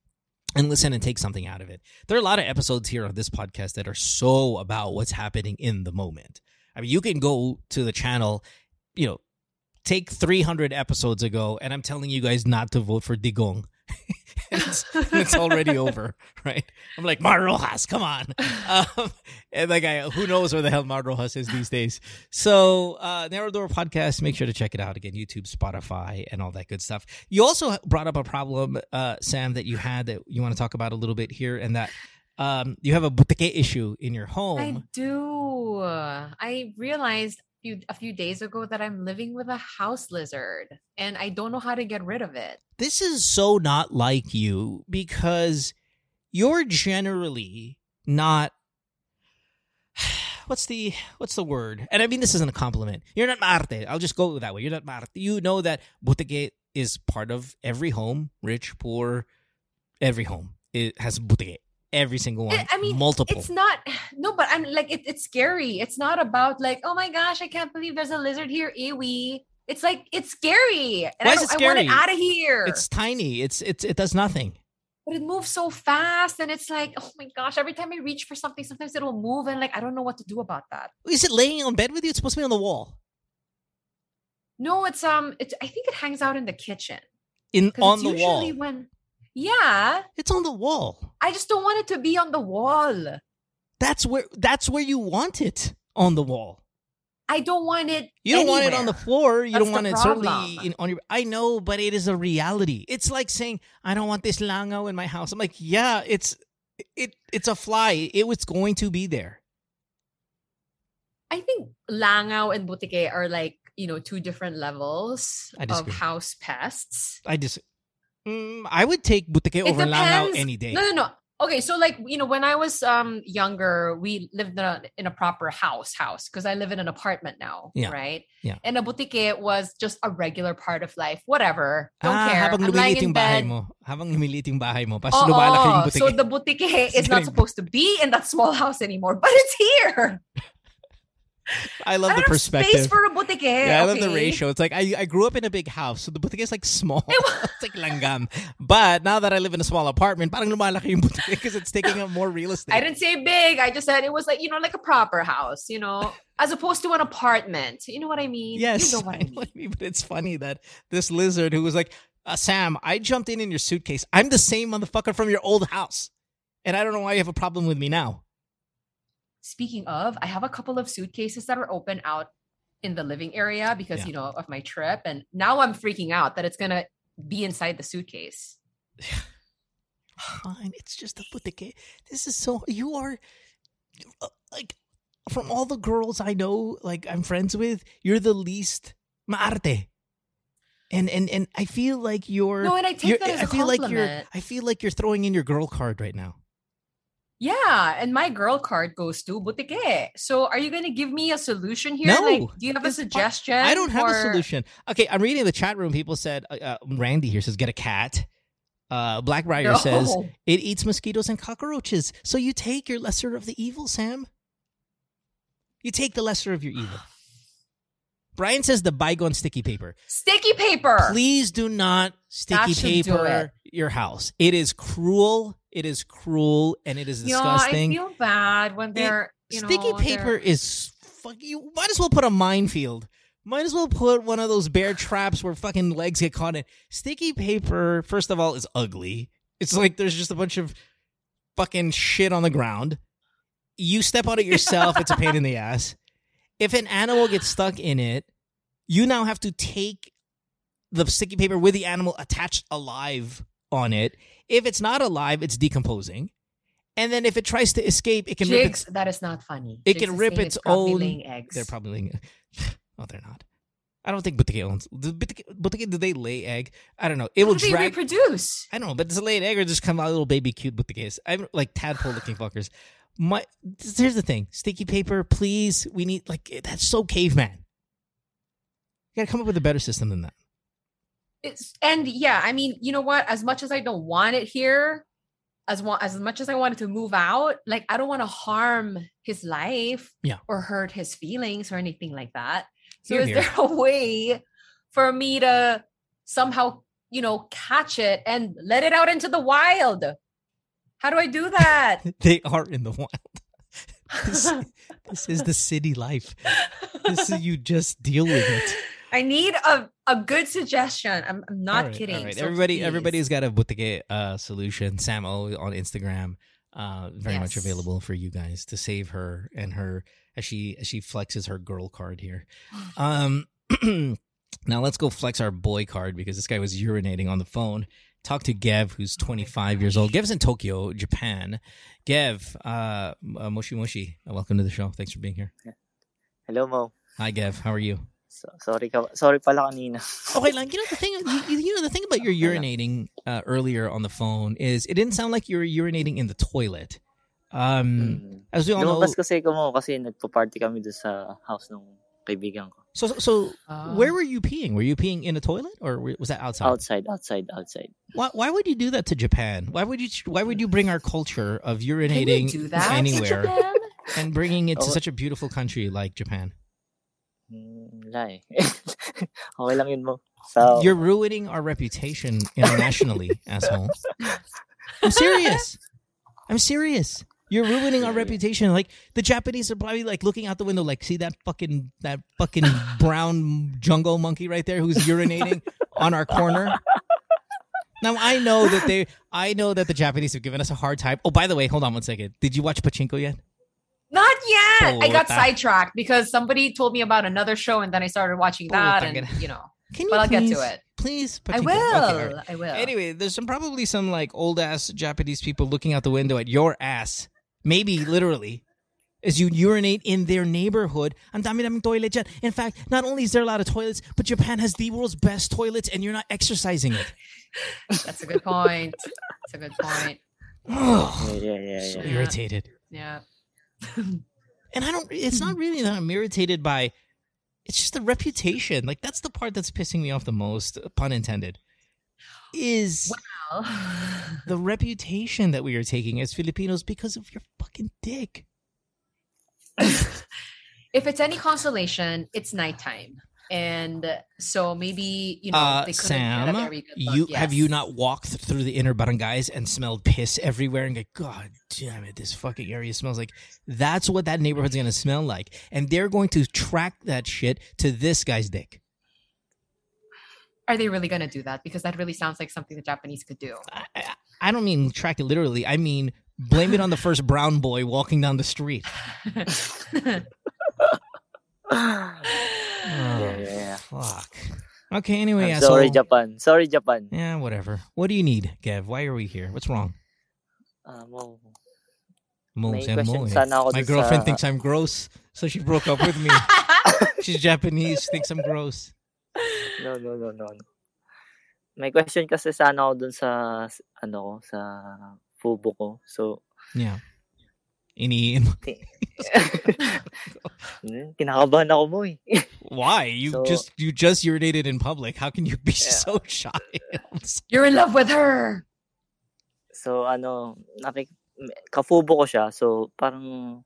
and listen and take something out of it. There are a lot of episodes here on this podcast that are so about what's happening in the moment. I mean, you can go to the channel, you know, take 300 episodes ago, and I'm telling you guys not to vote for Digong. <laughs> it's, it's already over, right? I'm like, Mar Roxas, come on. Um, and like, I, who knows where the hell Mar Roxas is these days. So, uh, Narrow Door Podcast, make sure to check it out again, YouTube, Spotify, and all that good stuff. You also brought up a problem, uh, Sam, that you had that you want to talk about a little bit here, and that um, you have a butiki issue in your home. I do. I realized few, a few days ago that I'm living with a house lizard and I don't know how to get rid of it. this is so not like you because you're generally not <sighs> what's the what's the word? And i mean this isn't a compliment. You're not marte. I'll just go that way. You're not marte. You know that butiki is part of every home rich poor every home. It has butiki every single one I- mean, multiple It's not no, but I'm like it, it's scary. It's not about like, oh my gosh, I can't believe there's a lizard here, Ewi. It's like it's scary. And Why I, is it I want it out of here. it's tiny it's it's it does nothing but it moves so fast and it's like, oh my gosh, every time I reach for something, sometimes it'll move and like I don't know what to do about that. is it laying on bed with you it's supposed to be on the wall No, it's um it's I think it hangs out in the kitchen. In on the usually wall when yeah, it's on the wall I just don't want it to be on the wall. That's where that's where you want it on the wall. I don't want it. You don't want it on the floor. You That's don't want it certainly in, on your. I know, but it is a reality. It's like saying I don't want this langaw in my house. I'm like, yeah, it's it it's a fly. It was going to be there. I think langaw and butike are like you know two different levels of house pests. I just, mm, I would take butike It over langaw any day. No, no, no. Okay, so like you know, when I was um younger, we lived in a in a proper house house because I live in an apartment now, Yeah, right? yeah. And a butiki was just a regular part of life. Whatever, don't ah, care. habang I'm in yung bahay mo. Habang yung bahay mo. Pas Oo, lumalaki yung butike. so the butiki <laughs> is not supposed to be in that small house anymore, but it's here. I love I the perspective. space for a butiki. Yeah, I love the ratio. It's like I, I grew up in a big house, so the butiki is like small. <laughs> It's like langgam. But now that I live in a small apartment, parang lumalaki yung butiki because it's taking up more real estate. I didn't say big. I just said it was like you know, like a proper house, you know, as opposed to an apartment. You know what I mean? Yes, you <laughs> know what I mean. what I mean. But it's funny that this lizard who was like, uh, Sam, I jumped in in your suitcase. I'm the same motherfucker from your old house, and I don't know why you have a problem with me now. Speaking of, I have a couple of suitcases that are open out in the living area because Yeah. you know of my trip, and now I'm freaking out that it's gonna be inside the suitcase. Fine, it's just a butiki. This is so you are. uh, like from all the girls I know, like I'm friends with, you're the least maarte. And and and I feel like you're No, and I take that as a I feel like you're. I feel like you're throwing in your girl card right now. Yeah, and my girl card goes to butiki. So are you going to give me a solution here? No, Like, do you have a suggestion? I don't have a solution. Okay, I'm reading the chat room. People said uh, uh, Randy here says get a cat. Uh, Blackbriar <laughs> No. says it eats mosquitoes and cockroaches. So you take your lesser of the evil, Sam. You take the lesser of your evil. <sighs> Brian says the bygone sticky paper. sticky paper. Please do not sticky paper your house. It is cruel. It is cruel and it is disgusting. Yeah. I feel bad when they're you sticky know, paper they're- is fuck. You might as well put a minefield. Might as well put one of those bear traps where fucking legs get caught in. Sticky paper, first of all, is ugly. It's like there's just a bunch of fucking shit on the ground. You step on it <laughs> yourself, it's a pain in the ass. If an animal gets stuck in it, you now have to take the sticky paper with the animal attached alive on it. If it's not alive, it's decomposing. And then if it tries to escape, it can rip its that is not funny. It Jigs can rip saying its own- laying eggs. they're probably laying. <sighs> Oh, they're not. I don't think Butiki owns. Does Butiki, Butiki, do they lay egg? I don't know. It How will do they drag. reproduce? I don't know, but does it lay an egg or just come out a little baby cute Butikis? I'm like tadpole looking <sighs> fuckers. My here's the thing: sticky paper, please. We need like that's so caveman. You gotta come up with a better system than that. It's, and yeah, I mean, you know what? As much as I don't want it here, as as much as I wanted to move out, like I don't want to harm his life, Yeah. or hurt his feelings or anything like that. So is there a way for me to somehow, you know, catch it and let it out into the wild? How do I do that? <laughs> They are in the wild. <laughs> this, <laughs> this is the city life. This is you just deal with it. I need a, a good suggestion. I'm, I'm not All right, kidding. all right. so Everybody, please. everybody's got a butiki uh, solution. Samo on Instagram, uh, very much available for you guys to save her and her as she as she flexes her girl card here. <sighs> Um, <clears throat> now let's go flex our boy card because this guy was urinating on the phone. Talk to Gev, who's 25 years old. Gev's in Tokyo, Japan. Gev, uh, uh, Moshi Moshi, uh, welcome to the show. Thanks for being here. Hello, Mo. Hi, Gev. How are you? So, sorry ka, sorry pala kanina. <laughs> Okay, like you know the thing, you, you know the thing about your urinating uh, earlier on the phone is it didn't sound like you were urinating in the toilet. Um, Mm. as we all know, Lumabas kasi ko mo kasi nagpa-party kami doon sa house ng kaibigan ko. so so Ah. where were you peeing? Were you peeing in a toilet or was that outside? Outside, outside, outside. Why, why would you do that to Japan? Why would you Why would you bring our culture of urinating do that to anywhere Japan? and bringing it to Oh. such a beautiful country like Japan? Hmm, wala eh. <laughs> okay lang yun mo. So, You're ruining our reputation internationally, <laughs> asshole. I'm serious. I'm serious. You're ruining our reputation. Like the Japanese are probably like looking out the window, like, see that fucking that fucking brown jungle monkey right there who's urinating on our corner. Now I know that they, I know that the Japanese have given us a hard time. Oh, by the way, hold on one second. Did you watch Pachinko yet? Not yet. I got Puta. sidetracked because somebody told me about another show and then I started watching that and Puta. you know. Can you But I'll get to it. Please, I will. Okay, all right. I will. Anyway, there's some probably some like old ass Japanese people looking out the window at your ass. Maybe literally. As you urinate in their neighborhood. Ang dami daming toilet dyan. In fact, not only is there a lot of toilets, but Japan has the world's best toilets and you're not exercising it. <laughs> That's a good point. That's a good point. Oh, <sighs> yeah, yeah, yeah. so yeah. irritated. Yeah. And I don't it's not really that I'm irritated by it's just the reputation. Like that's the part that's pissing me off the most, pun intended. Is Well, <laughs> the reputation that we are taking as Filipinos because of your fucking dick. <laughs> if it's any consolation, it's nighttime. And so maybe, you know, Uh, they couldn't a Sam, very good look. you have you not walked through the inner barangays and smelled piss everywhere and go, God damn it, this fucking area smells like. That's what that neighborhood's gonna smell like, and they're going to track that shit to this guy's dick. Are they really going to do that? Because that really sounds like something the Japanese could do. I, I, I don't mean track it literally. I mean blame it on the first brown boy walking down the street. <laughs> <laughs> <sighs> yeah, Oh, yeah, yeah. Fuck. Okay. Anyway, I'm asshole. sorry, Japan. Sorry, Japan. Yeah, whatever. What do you need, Gav? Why are we here? What's wrong? Ah, Mo. Mo, May Sam Mo, question eh. My girlfriend sa- thinks I'm gross, so she broke up with me. <laughs> She's Japanese, thinks I'm gross. No, no, no, no. May question kasi sana ako dun sa, ano sa fubo ko. So, Yeah. Iniin <laughs> mo. hmm, kinakabahan ako mo eh. Why? You So- just you just urinated in public. How can you be <laughs> Yeah. so shy? You're in love with her. So, ano, nakik kafubo ko siya. So, parang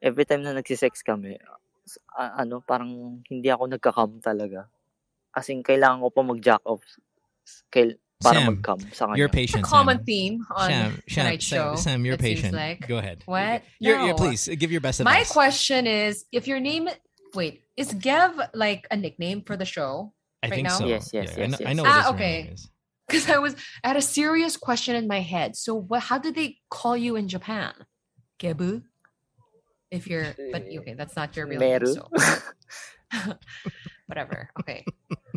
every time na nagsisex kami, s- a- ano, parang hindi ako nagka-cum talaga. As in, kailangan ko pa mag-jack off s- kail- para Sam, mag-cum sa kanya. You're It's a common Sam. theme on Sam, Sam, tonight's Sam, show. Sam, you're it seems patient. like. Go ahead. What? You're, you're, please give your best advice. My question is, if your name, wait, is Gev like a nickname for the show? I right think now? so. Yes, Yeah, yes, I yes, I yes. know Ah, what his real okay. name is. Because I was I had a serious question in my head. So what? How did they call you in Japan? Gebu. If you're, but okay, that's not your real name. So <laughs> <laughs> whatever. Okay.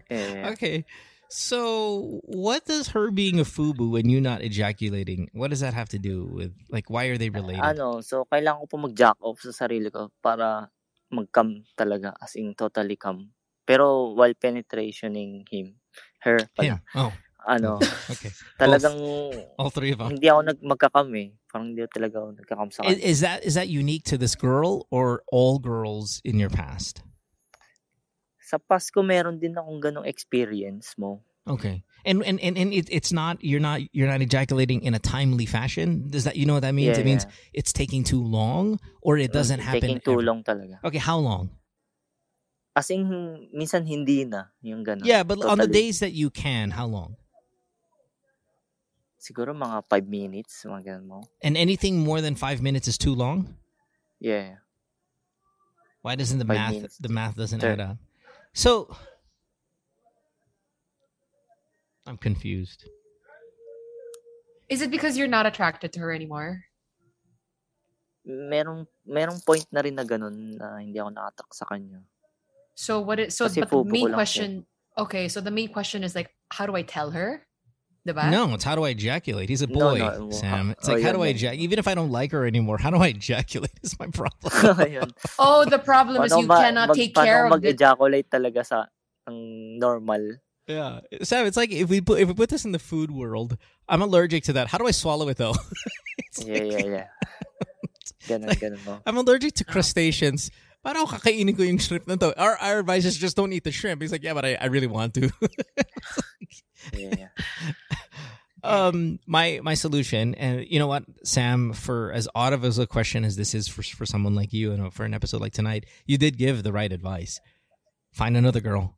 Eh, Okay. So, what does her being a fubu and you not ejaculating? What does that have to do with like why are they related? ano, so kailangan ko pa mag-jack off sa sarili ko para mag-cum talaga, as in totally cum. Pero while penetrationing him, her, pala, Oh, ano, <laughs> okay. <laughs> talagang All three of them. hindi ako nag magka-cum eh. Parang hindi talaga ako nagka-cum sa Is, is that is that unique to this girl or all girls in your past? Sa Pasko, meron din akong ganong experience mo. Okay. And and and, and it, it's not you're not you're not ejaculating in a timely fashion. Does that you know what that means? Yeah, it means yeah. it's taking too long or it doesn't Mm, happen. Taking too ever. long talaga. Okay, how long? As in, minsan hindi na, yung gano'n. Yeah, but on the days that you can, how long? Siguro mga 5 minutes, mga ganun mo. And anything more than five minutes is too long. Yeah. Why doesn't the math minutes. the math doesn't Sure. add up? So I'm confused. Is it because you're not attracted to her anymore? Merong, merong point na rin na ganun na hindi ako nakatak sa kanya. So what is so Kasi but the main lang question okay, so the main question is like how do I tell her? Diba? No, it's how do I ejaculate? He's a boy, no, well, Sam. It's oh, like how yeah, do I no. ejaculate? Even if I don't like her anymore, how do I <laughs> ejaculate? Is my problem. <laughs> Oh, oh, the problem is Paano you ba- cannot mag- take care of it. mag-ejaculate talaga sa ang normal? yeah, Sam. It's like if we put if we put this in the food world, I'm allergic to that. How do I swallow it though? <laughs> It's Yeah, like- yeah, yeah. Ganun, ganun mo. I'm allergic to ah. crustaceans. Paano ako kakainin ko yung shrimp na to? Our, our advice is just don't eat the shrimp. He's like, yeah, but I, I really want to. Um, my my solution, and you know what, Sam, for as odd of as a question as this is for for someone like you, and for an episode like tonight, you did give the right advice. Find another girl.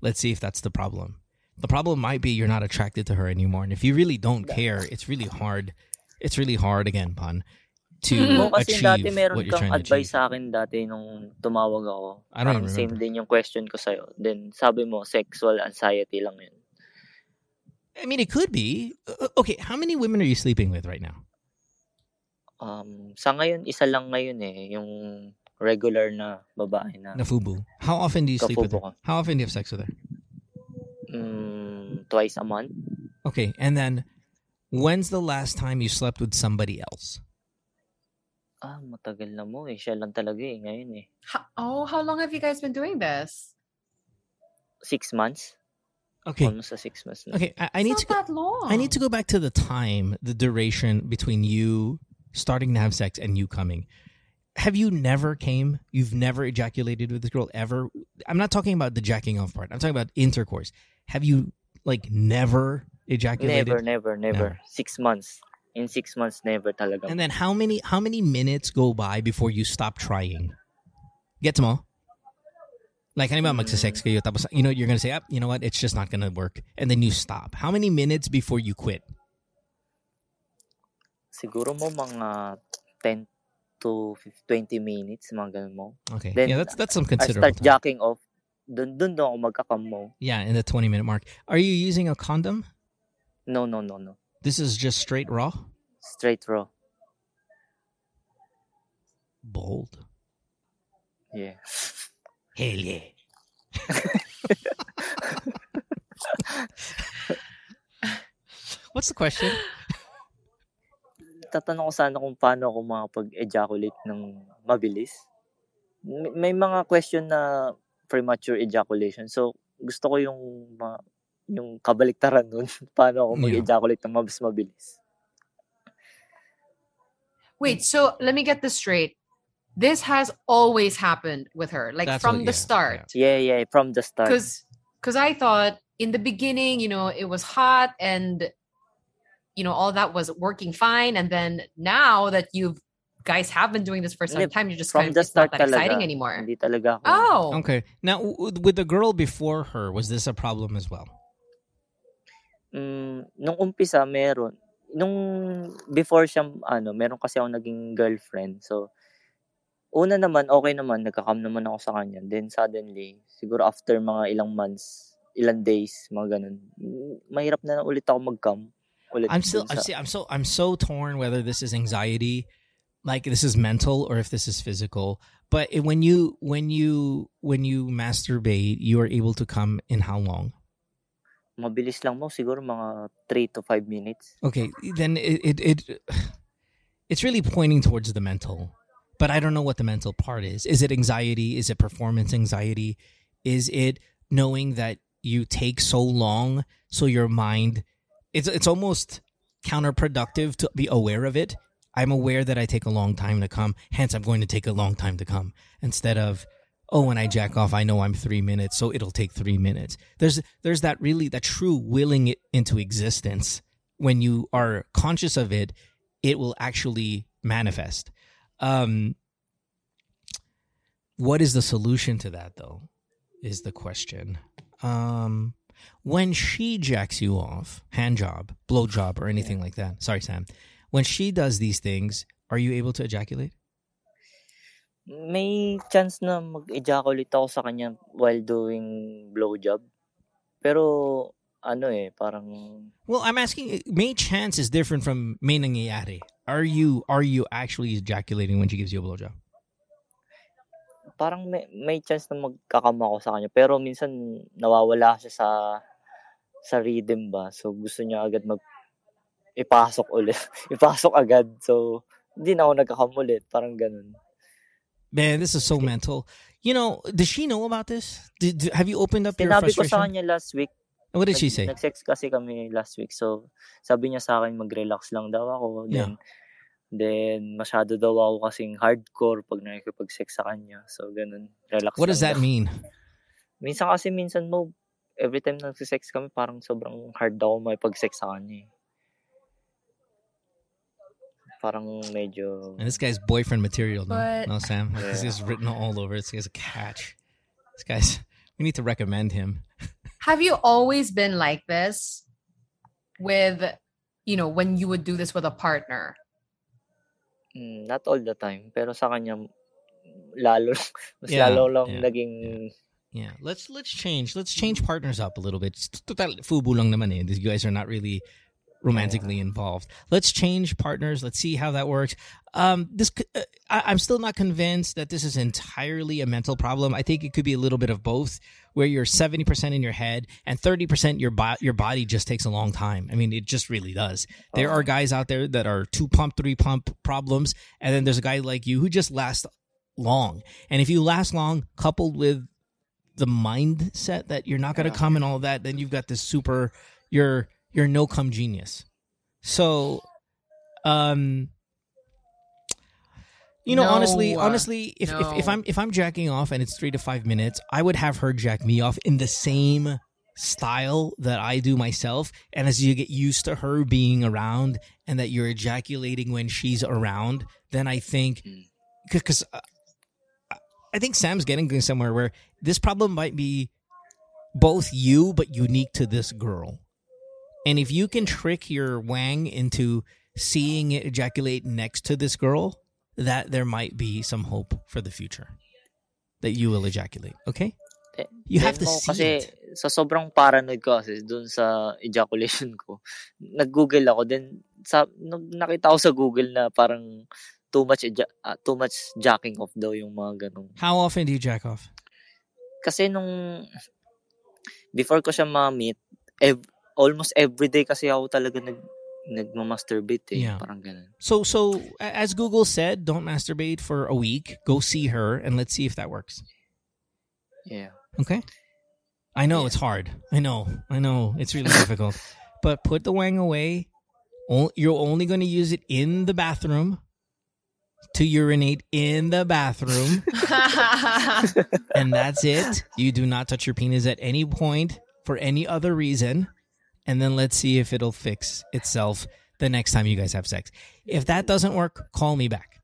Let's see if that's the problem. The problem might be you're not attracted to her anymore, and if you really don't care, it's really hard. It's really hard again, pun, to kasi achieve dati meron what you're kang trying to advice achieve. sa akin dati nung tumawag ako. I don't Parang even same remember. din yung question ko sa'yo. Then sabi mo, sexual anxiety lang yun. I mean, it could be. Okay, how many women are you sleeping with right now? Um, sa ngayon, isa lang ngayon eh, yung regular na babae na Na fubu. How often do you sleep with her? Ko. How often do you have sex with her? mm, twice a month. Okay, and then when's the last time you slept with somebody else? Ah, matagal na mo eh. Siya lang talaga eh, ngayon eh. Ho- oh, how long have you guys been doing this? Six months? Okay, Almost sa six months na. okay. I, I It's need not to go, that long. I need to go back to the time, the duration between you starting to have sex and you coming. Have you never came? You've never ejaculated with this girl ever? I'm not talking about the jacking off part. I'm talking about intercourse. Have you like never ejaculated? Never, never, never, Never. Six months. In six months, never talaga. And then how many how many minutes go by before you stop trying? Gets mo? Like, ano ba, magsasex kayo, tapos, you know, you're gonna say, ah, you know what, it's just not gonna work. And then you stop. How many minutes before you quit? Siguro mo mga 10 to 20 minutes, mga ganun mo. Okay. Then, yeah, that's that's some I considerable start time. jacking off. Dun, dun doon ako magkakam mo. Yeah, in the 20 minute mark. Are you using a condom? No, no, no, no. This is just straight raw? Straight raw. Bold. Yeah. <laughs> Hell yeah. What's the question? tatanong ko sana kung paano ako makapag-ejaculate ng mabilis. May, may mga question na premature ejaculation. So, gusto ko yung ma, yung kabaliktaran nun. <laughs> paano ako mag-ejaculate ng mas mabilis. Wait, so let me get this straight. This has always happened with her, like That's from what- the yeah, start. Yeah, yeah, from the start. Because because I thought in the beginning, you know, it was hot and you know all that was working fine, and then now that you've guys have been doing this for some time, you're just from kind of the it's not start that exciting talaga. anymore. Hindi talaga ako. Oh, Okay. Now, w- w- with the girl before her, was this a problem as well? Mm, nung umpisa, meron. Nung before siya, ano, meron kasi ako naging girlfriend. So, una naman, okay naman, nagkakam naman ako sa kanya. Then suddenly, siguro after mga ilang months, ilang days, mga ganun, mm, mahirap na ulit ako mag-cam. Ulit I'm still, dun I'm, sa- see, I'm so, I'm so torn whether this is anxiety, like this is mental, or if this is physical. But it- when you, when you, when you masturbate, you are able to come in how long? mabilis lang mo, siguro mga 3 to 5 minutes. Okay, then it, it, it, <sighs> it's really pointing towards the mental, but I don't know what the mental part is. Is it anxiety? Is it performance anxiety? Is it knowing that you take so long, so your mind, it's it's almost counterproductive to be aware of it. I'm aware that I take a long time to come, hence I'm going to take a long time to come instead of oh when I jack off I know I'm 3 minutes so it'll take 3 minutes. There's there's that really that true willing it into existence when you are conscious of it it will actually manifest. Um what is the solution to that though is the question. Um when she jacks you off, hand job, blow job, or anything like that. Sorry, Sam. When she does these things, are you able to ejaculate? May chance na mag-ejaculate ako sa kanya while doing blowjob. Pero, ano eh, parang Well, I'm asking. May chance is different from may nangyayari. Are you are you actually ejaculating when she gives you a blowjob? parang may, may chance na magkakama ako sa kanya. Pero minsan nawawala siya sa sa rhythm ba. So gusto niya agad mag ipasok ulit. <laughs> ipasok agad. So hindi na ako nagkakam ulit. Parang ganun. Man, this is so mental. You know, does she know about this? Did, have you opened up your Sinabi ko frustration? sa kanya last week. What did she nag- say? Nag-sex kasi kami last week. So sabi niya sa akin mag-relax lang daw ako. Then, then masyado daw ako kasing hardcore pag nakikipag-sex sa kanya. So ganun. Relax What does lang that daw. mean? Minsan kasi minsan mo, every time na nagsisex kami, parang sobrang hard daw may pag-sex sa kanya eh. Parang medyo... And this guy's boyfriend material, no, But- no, Sam. Like, This is written all over. This guy's a catch. This guy's. We need to recommend him. <laughs> have you always been like this with, you know, when you would do this with a partner? Mm, not all the time. Pero sa kanya, lalo, <laughs> mas Yeah, lalo lang yeah, naging... Yeah, let's let's change. Let's change partners up a little bit. Total fubu lang naman eh. These guys are not really romantically involved. Let's change partners. Let's see how that works. Um, this uh, I, I'm still not convinced that this is entirely a mental problem. I think it could be a little bit of both, where you're seventy percent in your head and thirty percent your bo- your body just takes a long time. I mean, it just really does. There are guys out there that are two pump, three pump problems, and then there's a guy like you who just lasts long. And if you last long, coupled with the mindset that you're not going to Yeah. come and all that, then you've got this super you're you're no come genius. So, um, you know, honestly, No, honestly, if, if if. I'm if I'm jacking off and it's three to five minutes, I would have her jack me off in the same style that I do myself. And as you get used to her being around and that you're ejaculating when she's around, then I think hmm. because uh, I think Sam's getting somewhere where this problem might be both you but unique to this girl. And if you can trick your wang into seeing it ejaculate next to this girl, that there might be some hope for the future that you will ejaculate. Okay? You have to see kasi, it. sa sobrang paranoid ko kasi dun sa ejaculation ko, <laughs> nag-google ako. Then, sa, nakita ko sa Google na parang too much eja- ah, too much jacking off daw yung mga ganong. How often do you jack off? Kasi nung before ko siya ma-meet, ev- almost every day kasi ako talaga nag nagmamasturbate eh. Yeah. Parang ganun. So so as Google said, don't masturbate for a week. Go see her and let's see if that works. Yeah. Okay. I know it's hard. I know. I know it's really difficult. <laughs> But put the wang away. You're only going to use it in the bathroom to urinate in the bathroom, <laughs> and that's it. You do not touch your penis at any point for any other reason. And then let's see if it'll fix itself the next time you guys have sex. If that doesn't work, call me back.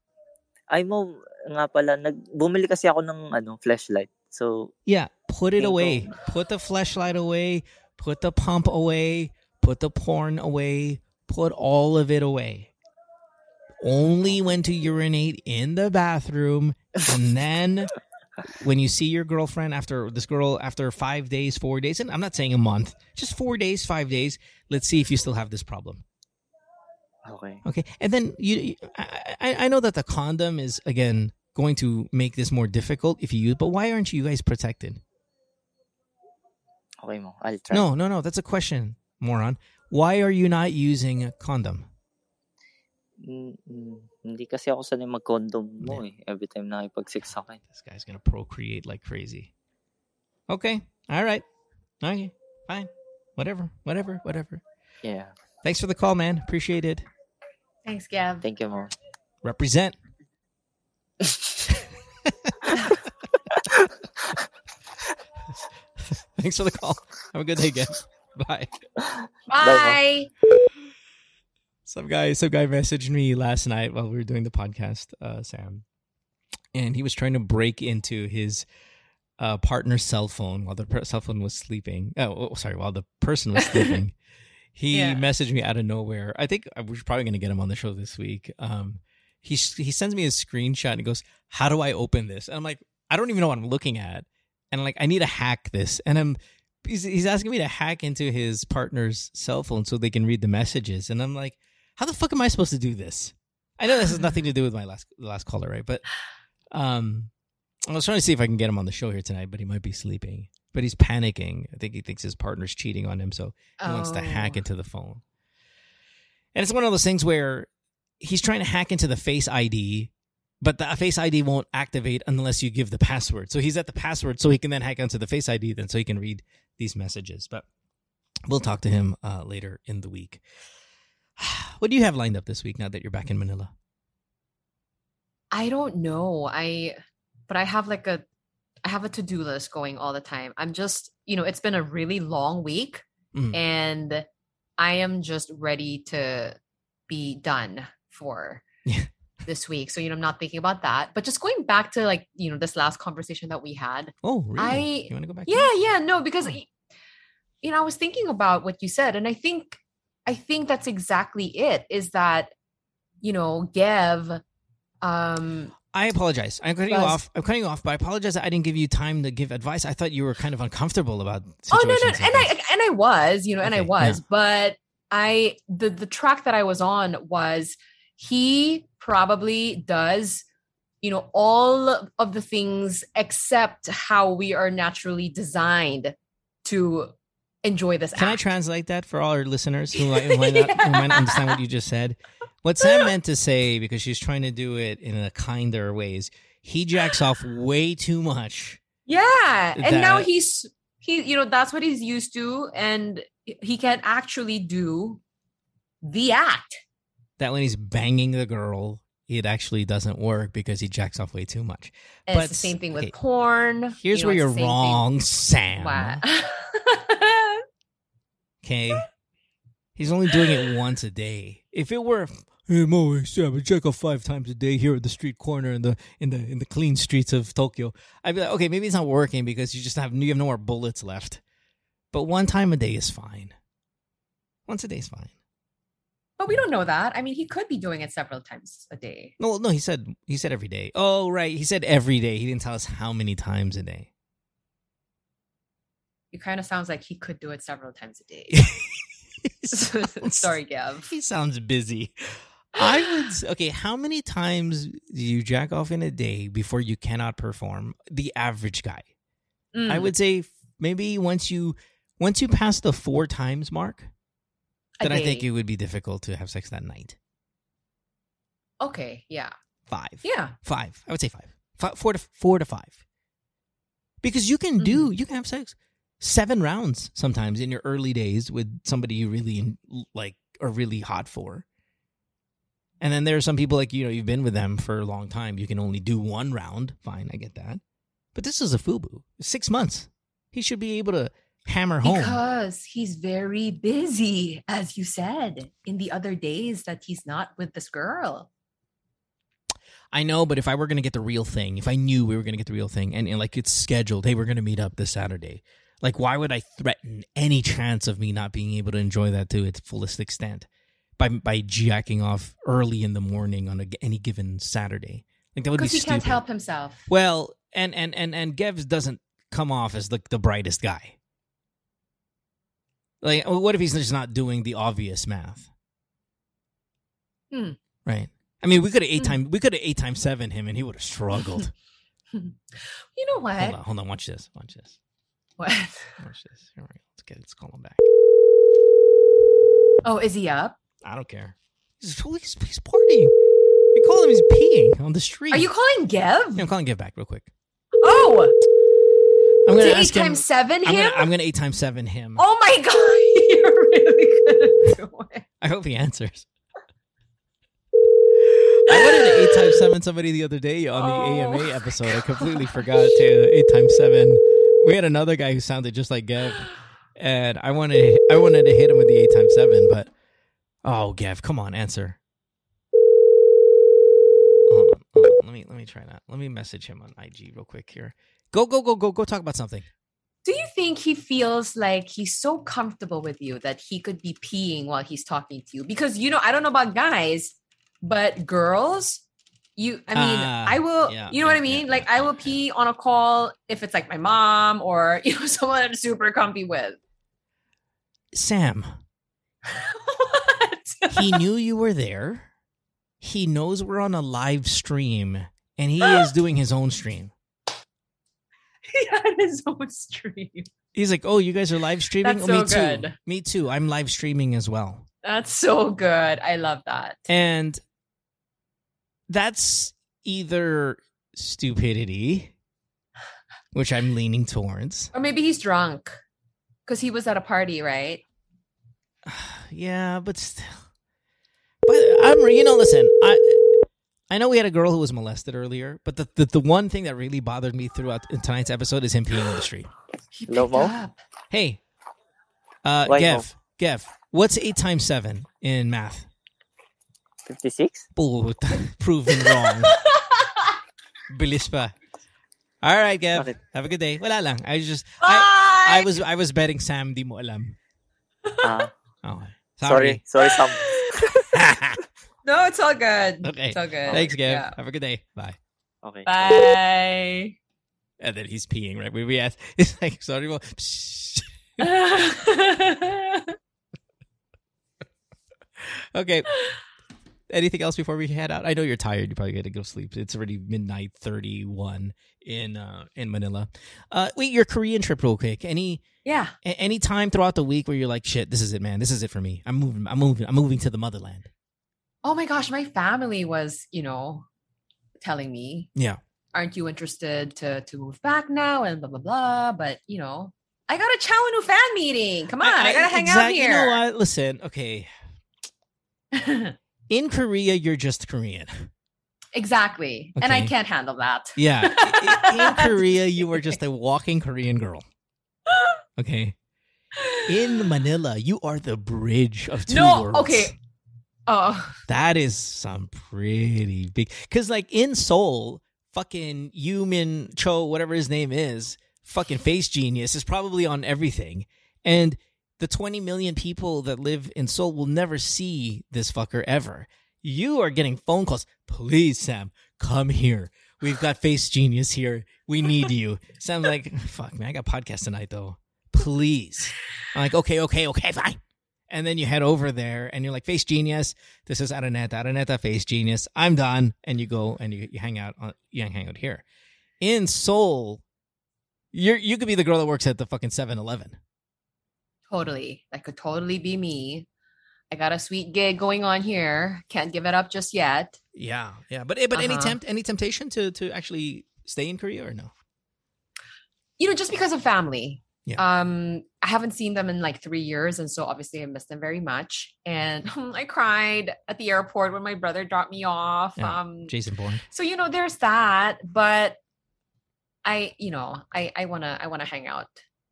Ay mo, nga pala, nag, bumili kasi ako ng ano, flashlight. So, Yeah, put it away. Put the flashlight away. Put the pump away. Put the porn away. Put all of it away. Only when to urinate in the bathroom, and then when you see your girlfriend after this girl after five days, four days, and I'm not saying a month, just four days, five days. Let's see if you still have this problem. okay. Okay, and then you, I, I know that the condom is again going to make this more difficult if you use, but why aren't you guys protected? Okay mo. I'll try. No, no, no. That's a question, moron. Why are you not using a condom? Mm, mm, hindi kasi ako sanay mag-condom mo eh. Every time nakipag-sex ako eh. This guy's gonna procreate like crazy. Okay, all right, okay, fine, whatever, whatever, whatever. Yeah. Thanks for the call, man. Appreciate it. Thanks, Gab. Thank you mo. Represent. <laughs> Thanks for the call. Have a good day, guys. Bye. Bye. <laughs> Some guy, some guy messaged me last night while we were doing the podcast, uh, Sam, and he was trying to break into his uh, partner's cell phone while the per- cell phone was sleeping. Oh, oh, sorry, while the person was sleeping. <laughs> he Yeah. messaged me out of nowhere. I think uh, we're probably going to get him on the show this week. Um, he he sends me a screenshot and he goes, "How do I open this?" And I'm like, "I don't even know what I'm looking at," and like, I need to hack this, and I'm. He's, he's asking me to hack into his partner's cell phone so they can read the messages, and I'm like, how the fuck am I supposed to do this? I know this has nothing to do with my last the last caller, right? But um, I was trying to see if I can get him on the show here tonight, but he might be sleeping. But he's panicking. I think he thinks his partner's cheating on him, so he wants to hack Oh. into the phone. And it's one of those things where he's trying to hack into the Face ID, but the Face ID won't activate unless you give the password. So he's at the password, so he can then hack onto the Face ID, then so he can read these messages. But we'll talk to him uh, later in the week. <sighs> What do you have lined up this week now that you're back in Manila? I don't know. I but I have like a I have a to-do list going all the time. I'm just, you know, it's been a really long week Mhm. and I am just ready to be done for Yeah. this week. So, you know, I'm not thinking about that. But just going back to like, you know, this last conversation that we had. Oh, really? I- you want to go back? Yeah, yeah, no, because Oh. you know, I was thinking about what you said, and I think I think that's exactly it. Is that you know, Gev, um, I apologize. I'm cutting you off. I'm cutting you off, but I apologize that I didn't give you time to give advice. I thought you were kind of uncomfortable about oh no, no, situations and like I and I was, you know, and I Okay, was, but I the the track that I was on was he probably does you know all of the things except how we are naturally designed to enjoy this Can I translate that for all our listeners who might, who might <laughs> not, who might not understand what you just said? What Sam meant to say, <laughs> because she's trying to do it in a kinder ways, he jacks off way too much. Yeah. And now he's he you know that's what he's used to and he can't actually do the act. That when he's banging the girl, it actually doesn't work because he jacks off way too much. And But it's the same thing with okay, porn. Here's you know, where you're same thing- wrong, Sam. <laughs> Wow. Okay. He's only doing it once a day. If it were hey Mo, Sam, I check off five times a day here at the street corner in the in the in the clean streets of Tokyo, I'd be like, okay, maybe it's not working because you just have you have no more bullets left. But one time a day is fine. Once a day is fine. but we don't know that. I mean, he could be doing it several times a day. No, no, he said he said every day. Oh, right, he said every day. He didn't tell us how many times a day. It kind of sounds like he could do it several times a day. Sounds- <laughs> <laughs> Sorry, Gav. He sounds busy. I would <sighs> okay. How many times do you jack off in a day before you cannot perform? The average guy, I Mm. would say, maybe once you once you pass the four times mark, then I think it would be difficult to have sex that night. Okay, yeah. Five. Yeah. Five. I would say five. Fi- four to four to five. Because you can Mm-hmm. do you can have sex seven rounds sometimes in your early days with somebody you really like are really hot for. And then there are some people like you know you've been with them for a long time. You can only do one round. Fine, I get that. But this is a fubu. Six months. He should be able to hammer home. Because he's very busy, as you said, in the other days that he's not with this girl. I know, but if I were going to get the real thing, if I knew we were going to get the real thing and, and like it's scheduled, hey, we're going to meet up this Saturday. Like, why would I threaten any chance of me not being able to enjoy that to its fullest extent by by jacking off early in the morning on a, any given Saturday? Like that would be Because he can't help himself. Well, and and and and Gevs doesn't come off as like the brightest guy. Like, what if he's just not doing the obvious math? Hmm. Right. I mean, we could have eight Hmm. times we could have eight times seven him, and he would have struggled. <laughs> You know what? hold on, hold on. Watch this. Watch this. What? <laughs> <laughs> Watch this. Here we go. Let's get. Let's call him back. Oh, is he up? I don't care. He's, he's, he's partying. We call him. He's peeing on the street. Are you calling Gev? Yeah, I'm calling Give back real quick. Oh, I'm gonna to eight him. times seven I'm him? gonna, I'm gonna eight times seven him. oh my <laughs> god, you're really gonna do it. I hope he answers. I wanted to eight times seven somebody the other day on the Oh. AMA episode. I completely forgot to eight times seven. We had another guy who sounded just like Gav, and I wanted I wanted to hit him with the eight times seven, but oh, Gav, come on, answer. Hold on, hold on. Let me let me try that. Let me message him on IG real quick here. Go go go go go talk about something. Do you think he feels like he's so comfortable with you that he could be peeing while he's talking to you? Because you know, I don't know about guys, but girls, you I mean, Ah, I will yeah, you know what I mean? yeah, like yeah, I will yeah. pee on a call if it's like my mom or <laughs> you know, someone I'm super comfy with. Sam, <laughs> he knew you were there. He knows we're on a live stream, and he is <gasps> doing his own stream. he had his own stream. He's like, "Oh, you guys are live streaming? That's oh, me so too. good. Me too. I'm live streaming as well." That's so good. I love that. And that's either stupidity, which I'm leaning towards. Or maybe he's drunk because he was at a party, right? <sighs> yeah, but still. But I'm, you know, listen, I. I know we had a girl who was molested earlier, but the, the, the one thing that really bothered me throughout tonight's episode is him peeing on the street. <gasps> He Hello, picked Mo? up. Hey, uh, Why, Gev, Gev, what's eight times seven in math? 56? Oh, <laughs> proven wrong. <laughs> Bilis pa. All right, Gev. Bakit? Have a good day. Wala lang. I was just Bye! I, I was I was betting Sam di mo alam. Ah, Okay. sorry. Sorry, Sam. <laughs> No, it's all good. Okay. It's all good. Thanks, Gev. Yeah. Have a good day. Bye. Okay. Bye. And then he's peeing, right? We, we asked, it's like, sorry, well, okay. Anything else before we head out? I know you're tired. You probably got to go sleep. It's already midnight thirty one in uh in Manila. Uh, wait, your Korean trip, real quick. Any yeah. a- any time throughout the week where you're like, shit, this is it, man. This is it for me. I'm moving. I'm moving. I'm moving to the motherland. Oh my gosh, my family was, you know, telling me, Yeah. aren't you interested to to move back now and blah blah blah. But you know, I got a Cha Eun-woo fan meeting. Come on, I, gotta hang out You know here. what? Listen, okay. <laughs> In Korea, you're just Korean. exactly. And I can't handle that. Yeah. In <laughs> Korea, you are just a walking Korean girl. Okay. In Manila, you are the bridge of two No, worlds. okay. Oh, That is some pretty big. Because, like, in Seoul, fucking Yumin Cho, whatever his name is, fucking face genius, is probably on everything. And the 20 million people that live in Seoul will never see this fucker ever. You are getting phone calls. Please, Sam, come here. We've got face genius here. We need you. <laughs> Sam's like, fuck, man, I got podcast tonight, though. Please. I'm like, okay, okay, okay, fine. And then you head over there and you're like, Face Genius, this is Araneta, Araneta, Face Genius. I'm done. And you go and you, you hang out on you hang out here. In Seoul, you're you could be the girl that works at the fucking 7-Eleven. Totally. That could totally be me. I got a sweet gig going on here. Can't give it up just yet. Yeah, yeah. But but any Uh-huh. tempt any temptation to to actually stay in Korea or no? You know, just because of family. Yeah. Um, I haven't seen them in like three years, and so obviously I miss them very much. And <laughs> I cried at the airport when my brother dropped me off. Yeah. Um, Jason Bourne. so you know, there's that. But I, you know, I I wanna I wanna hang out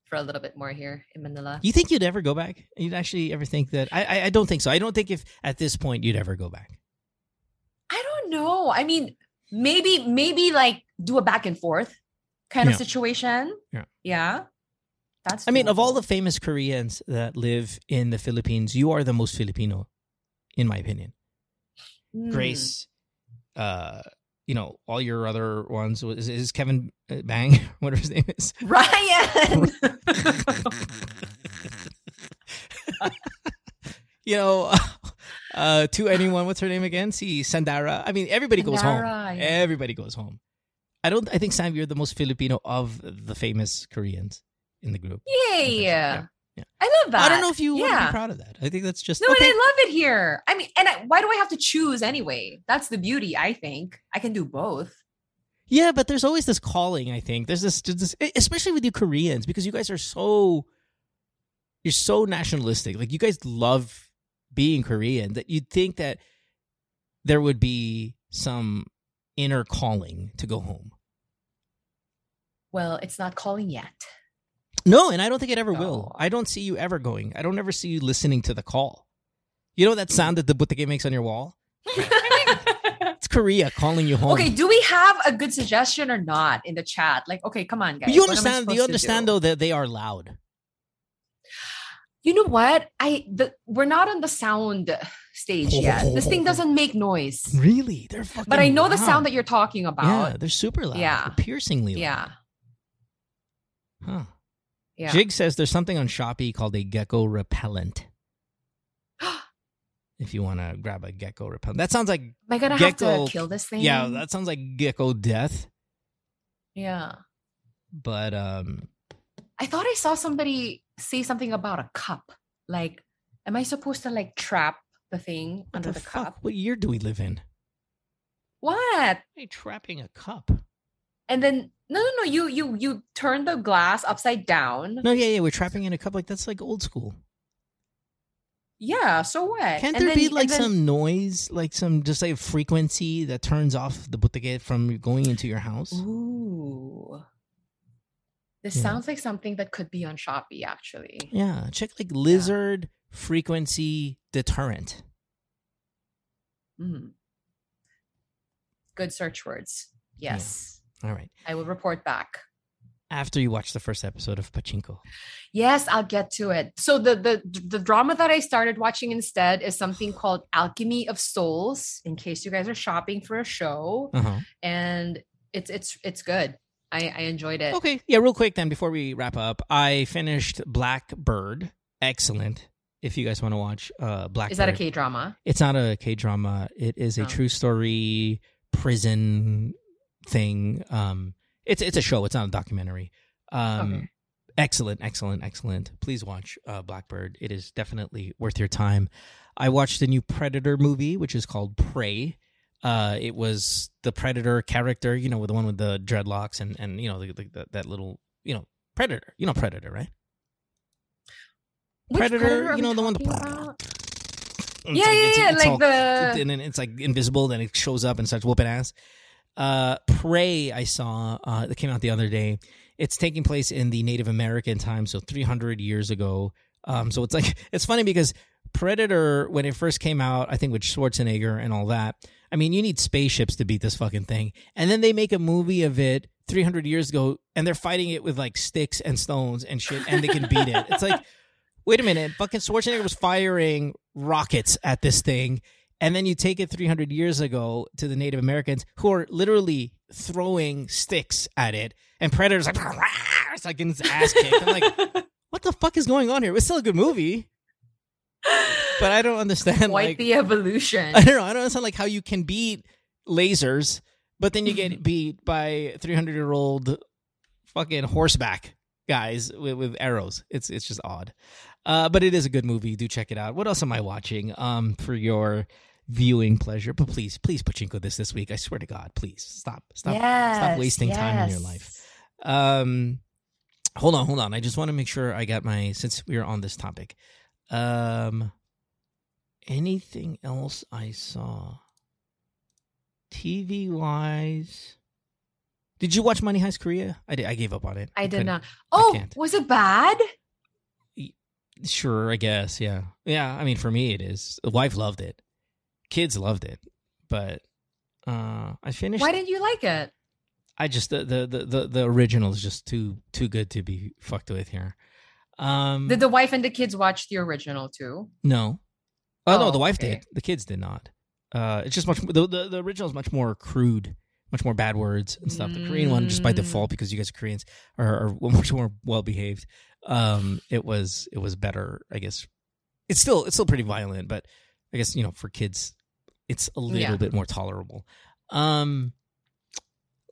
for a little bit more here in Manila. You think you'd ever go back? You'd actually ever think that? I, I I don't think so. I don't think if at this point you'd ever go back. I don't know. I mean, maybe maybe like do a back and forth kind Yeah. of situation. Yeah. Yeah. That's I mean, of all the famous Koreans that live in the Philippines, you are the most Filipino, in my opinion. Hmm. Grace, uh, you know, all your other ones is, is Kevin uh, Bang, <laughs> whatever his name is. Ryan. <laughs> you know, uh, to anyone, what's her name again? See Sandara. I mean, everybody goes home. Yeah. Everybody goes home. I don't. I think Sam, you're the most Filipino of the famous Koreans in the group. Yay. Yeah, yeah. I love that. I don't know if you want to be proud of that. I think that's just No, okay. and I love it here. I mean, and I, why do I have to choose anyway? That's the beauty, I think. I can do both. Yeah, but there's always this calling. I think there's this, this, especially with you Koreans, because you guys are so, you're so nationalistic. Like you guys love being Korean that you'd think that there would be some inner calling to go home. Well, it's not calling yet. No, and I don't think it ever will. I don't see you ever going. I don't ever see you listening to the call. You know that sound that the butiki makes on your wall? <laughs> It's Korea calling you home. okay, do we have a good suggestion or not in the chat? Like, okay, come on, guys. you What am I understand? supposed You understand do? though that they are loud. You know what? I the we're not on the sound stage oh, yet. This thing oh, oh, doesn't make noise. Really, they're fucking. But I know the sound that you're talking about. Yeah, they're super loud. Yeah. They're piercingly loud. Yeah. Huh. Yeah. Jig says there's something on Shopee called a gecko repellent. <gasps> if you want to grab a gecko repellent, that sounds like Am I gonna Gecko- have to kill this thing? yeah, that sounds like gecko death. yeah. But um, I thought I saw somebody say something about a cup. Like, am I supposed to like trap the thing what under the, the, cup? What year do we live in? What? Hey, trapping a cup? And then no, no, no. You you you turn the glass upside down. No, yeah, yeah, we're trapping in a cup. Like that's like old school. Yeah. So what? Can't And there then- be like then- some noise, like some just like frequency that turns off the butiki from going into your house? Ooh. This Yeah. sounds like something that could be on Shopee, actually. Yeah, check like lizard frequency deterrent. Mm. Good search words. Yes. All right. I will report back. After you watch the first episode of Pachinko. Yes, I'll get to it. So the the the drama that I started watching instead is something called Alchemy of Souls. In case you guys are shopping for a show, Uh-huh. and it's it's it's good. I I enjoyed it. Okay. Yeah, real quick then before we wrap up, I finished Blackbird. Excellent. If you guys want to watch uh Blackbird. Is that a K drama? It's not a K drama. It is a Oh. true story prison thing. Um it's it's a show, it's not a documentary. Um Okay. excellent, excellent, excellent. Please watch uh Blackbird. It is definitely worth your time. I watched the new Predator movie, which is called Prey. Uh, it was the Predator character, you know, with the one with the dreadlocks and and you know the, the, the, that little, you know, Predator. You know Predator, right? Which Predator, are you know the one. It's Yeah, yeah, yeah. Like all- the and then it's like invisible. Then it shows up and starts whooping ass. Uh, Prey, I saw uh, that came out the other day. It's taking place in the Native American time, so 300 years ago. Um, so it's like <laughs> it's funny because Predator, when it first came out, I think with Schwarzenegger and all that. I mean, you need spaceships to beat this fucking thing, and then they make a movie of it 300 years ago, and they're fighting it with like sticks and stones and shit, and they can beat it. It's like, wait a minute, fucking Schwarzenegger was firing rockets at this thing, and then you take it 300 years ago to the Native Americans who are literally throwing sticks at it, and Predator's like, it's like getting his ass kicked. I'm like, <laughs> what the fuck is going on here? It's still a good movie, but I don't understand. quite like, the evolution. <laughs> I don't know. I don't understand like how you can beat lasers, but then you get <laughs> beat by 300 year old fucking horseback guys with, with arrows. It's it's just odd. Uh, but it is a good movie. Do check it out. What else am I watching? Um, for your viewing pleasure. But please, please, Pachinko this this week. I swear to God, please stop, stop, stop Yes, wasting time in your life. Um, hold on, hold on. I just want to make sure I got my since we are on this topic. Um, anything else I saw TV wise? Did you watch Money Heist Korea? I did. I gave up on it. I did couldn't- Oh, was it bad? Sure, I guess. Yeah, yeah. I mean, for me, it is. The wife loved it. Kids loved it, but uh I finished. Why didn't you like it? I just the the the the, the original is just too too good to be fucked with here. Um, Did the wife and the kids watch the original too? no. Oh, no, Oh, the wife okay. did. The kids did not. Uh, it's just much. The, the the original is much more crude, much more bad words and stuff. The Korean one, just by Mm. default, because you guys are Koreans, are, are <laughs> much more well behaved. Um, it was it was better, I guess. It's still it's still pretty violent, but I guess you know for kids, it's a little Yeah. bit more tolerable. Um.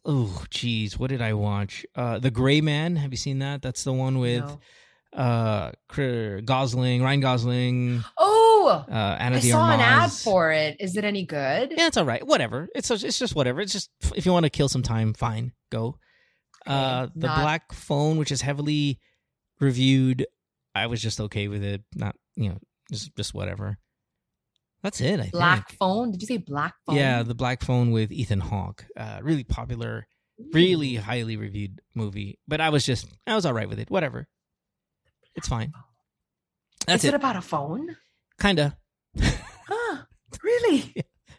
Oh, geez, what did I watch? Uh, The Gray Man. Have you seen that? That's the one with No. uh Gosling, Ryan Gosling, Oh, uh, Anna I de saw an ad for it. Is it any good? Yeah, it's all right. Whatever. It's it's just whatever. It's just if you want to kill some time, fine, go. Uh, the not- Black Phone, which is heavily reviewed, I was just okay with it. Not you know, just just whatever. That's it. I Black think. phone. Did you say black phone? Yeah, the Black Phone with Ethan Hawke. Uh, really popular, really highly reviewed movie. But I was just I was all right with it. Whatever. It's fine. That's Is it. it about a phone? Kinda. <laughs> Huh? Really?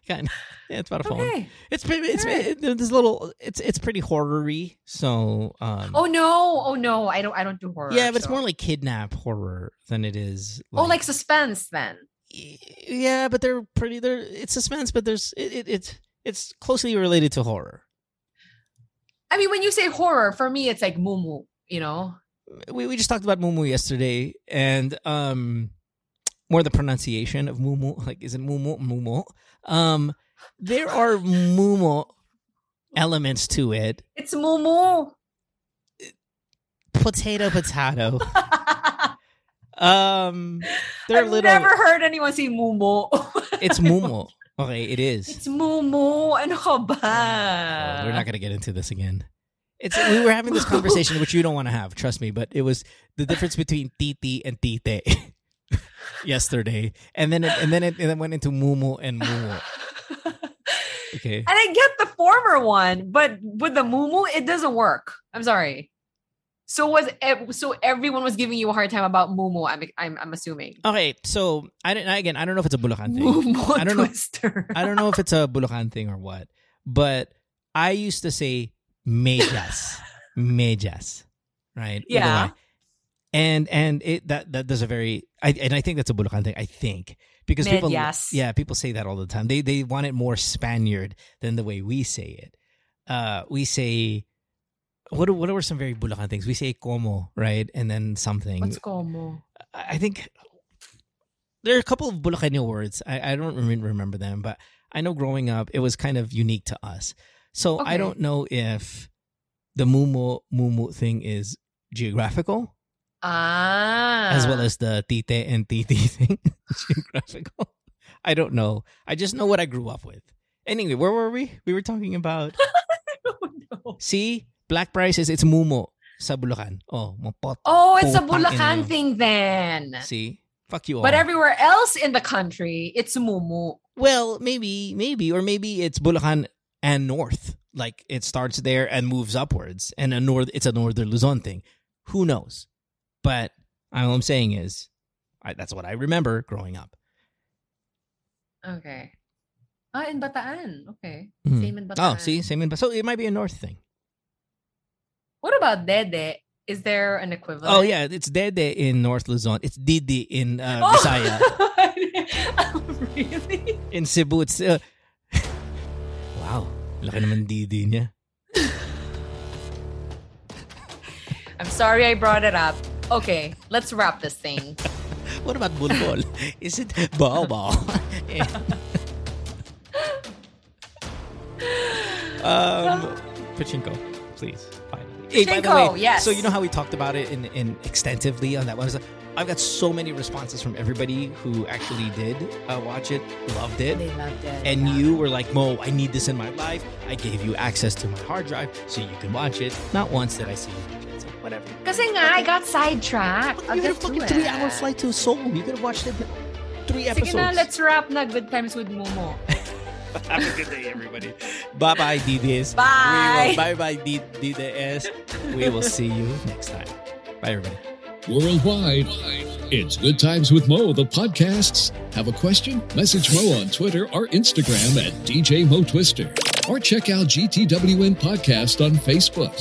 Kinda. Yeah, it's about a phone. Okay. It's pretty. It's Alright. it, there's little. It's it's pretty horror-y. So um. Oh no! Oh no! I don't. I don't do horror. yeah, but it's more like kidnap horror than it is. oh, like suspense then. yeah, but they're pretty. They're it's suspense, but there's it, it it's it's closely related to horror. I mean, when you say horror, for me, it's like Mumu. You know. We we just talked about Mumu yesterday, and um, more the pronunciation of Mumu. Like, is it Mumu Mumu? Um, there are Mumu elements to it. It's Mumu. Potato, potato. <laughs> Um, they're I've little. never heard anyone say Mumu. It's Mumu. Okay, it is. It's Mumu. Ano ka ba? Oh, we're not gonna get into this again. It's we were having this <laughs> conversation which you don't want to have, trust me. But it was the difference between titi and tite <laughs> yesterday, and then it, and then it, and then went into mumu and mumu. <laughs> Okay, And I get the former one, but with the Mumu, it doesn't work. I'm sorry. So was so everyone was giving you a hard time about Mumu. I'm I'm, I'm assuming. okay. So I don't again. I don't know if it's a Bulacan thing. Mumu I don't know- I don't know if it's a Bulacan thing or what, but I used to say mejas, <laughs> mejas, right? Yeah. And and it that that does a very I and I think that's a Bulacan thing. I think because people Medyas. yeah people say that all the time. They they want it more Spaniard than the way we say it. Uh, we say. What are, what are some very Bulacan things? We say como, right? And then something. What's como? I think there are a couple of Bulacanyo words. I, I don't rem- remember them, but I know growing up it was kind of unique to us. So I don't know if the mumu mumu thing is geographical Ah. as well as the tite and titi <laughs> thing <laughs> geographical. I don't know. I just know what I grew up with. Anyway, where were we? We were talking about. <laughs> See, Black prices, it's mumu sa Bulacan. Oh, mapot. Oh, it's a Bulacan thing then. See, fuck you all. But everywhere else in the country, it's Mumu. Well, maybe, maybe, or maybe it's Bulacan and North. Like it starts there and moves upwards, and a north. It's a northern Luzon thing. Who knows? But all I'm saying is, I, that's what I remember growing up. Okay. Ah, in Bataan. Okay. Mhm. Same in Bataan. Oh, see, same in. Bataan. So it might be a north thing. What about Dede? Is there an equivalent? Oh yeah, it's Dede in North Luzon. It's Didi in uh, <laughs> Oh! Visaya. oh, <laughs> really? In Cebu, it's. Uh... <laughs> wow, laki naman Didi niya. I'm sorry I brought it up. Okay, let's wrap this thing. <laughs> What about Bulbul? <laughs> Is it Bao <laughs> um, Pachinko, please. Finally. Hey, by the Pachinko, way, yes. So you know how we talked about it in, in extensively on that one? I was like, I've got so many responses from everybody who actually did uh, watch it, loved it. They loved it. And yeah. you were like, Mo, I need this in my life. I gave you access to my hard drive so you can watch it. Not once did I see you watch it. So whatever. Kasi nga, I got sidetracked. I'll you had a fucking three hour flight to Seoul. You could have watched it three episodes. Sige na, let's wrap na Good Times with Momo. <laughs> Have a good day, everybody. bye bye, DDS. Bye. Bye bye, DDS. We will see you next time. Bye, everybody. Worldwide, it's Good Times with Mo, the podcasts. Have a question? Message Mo on Twitter or Instagram at DJ Mo Twister. Or check out GTWM Podcast on Facebook.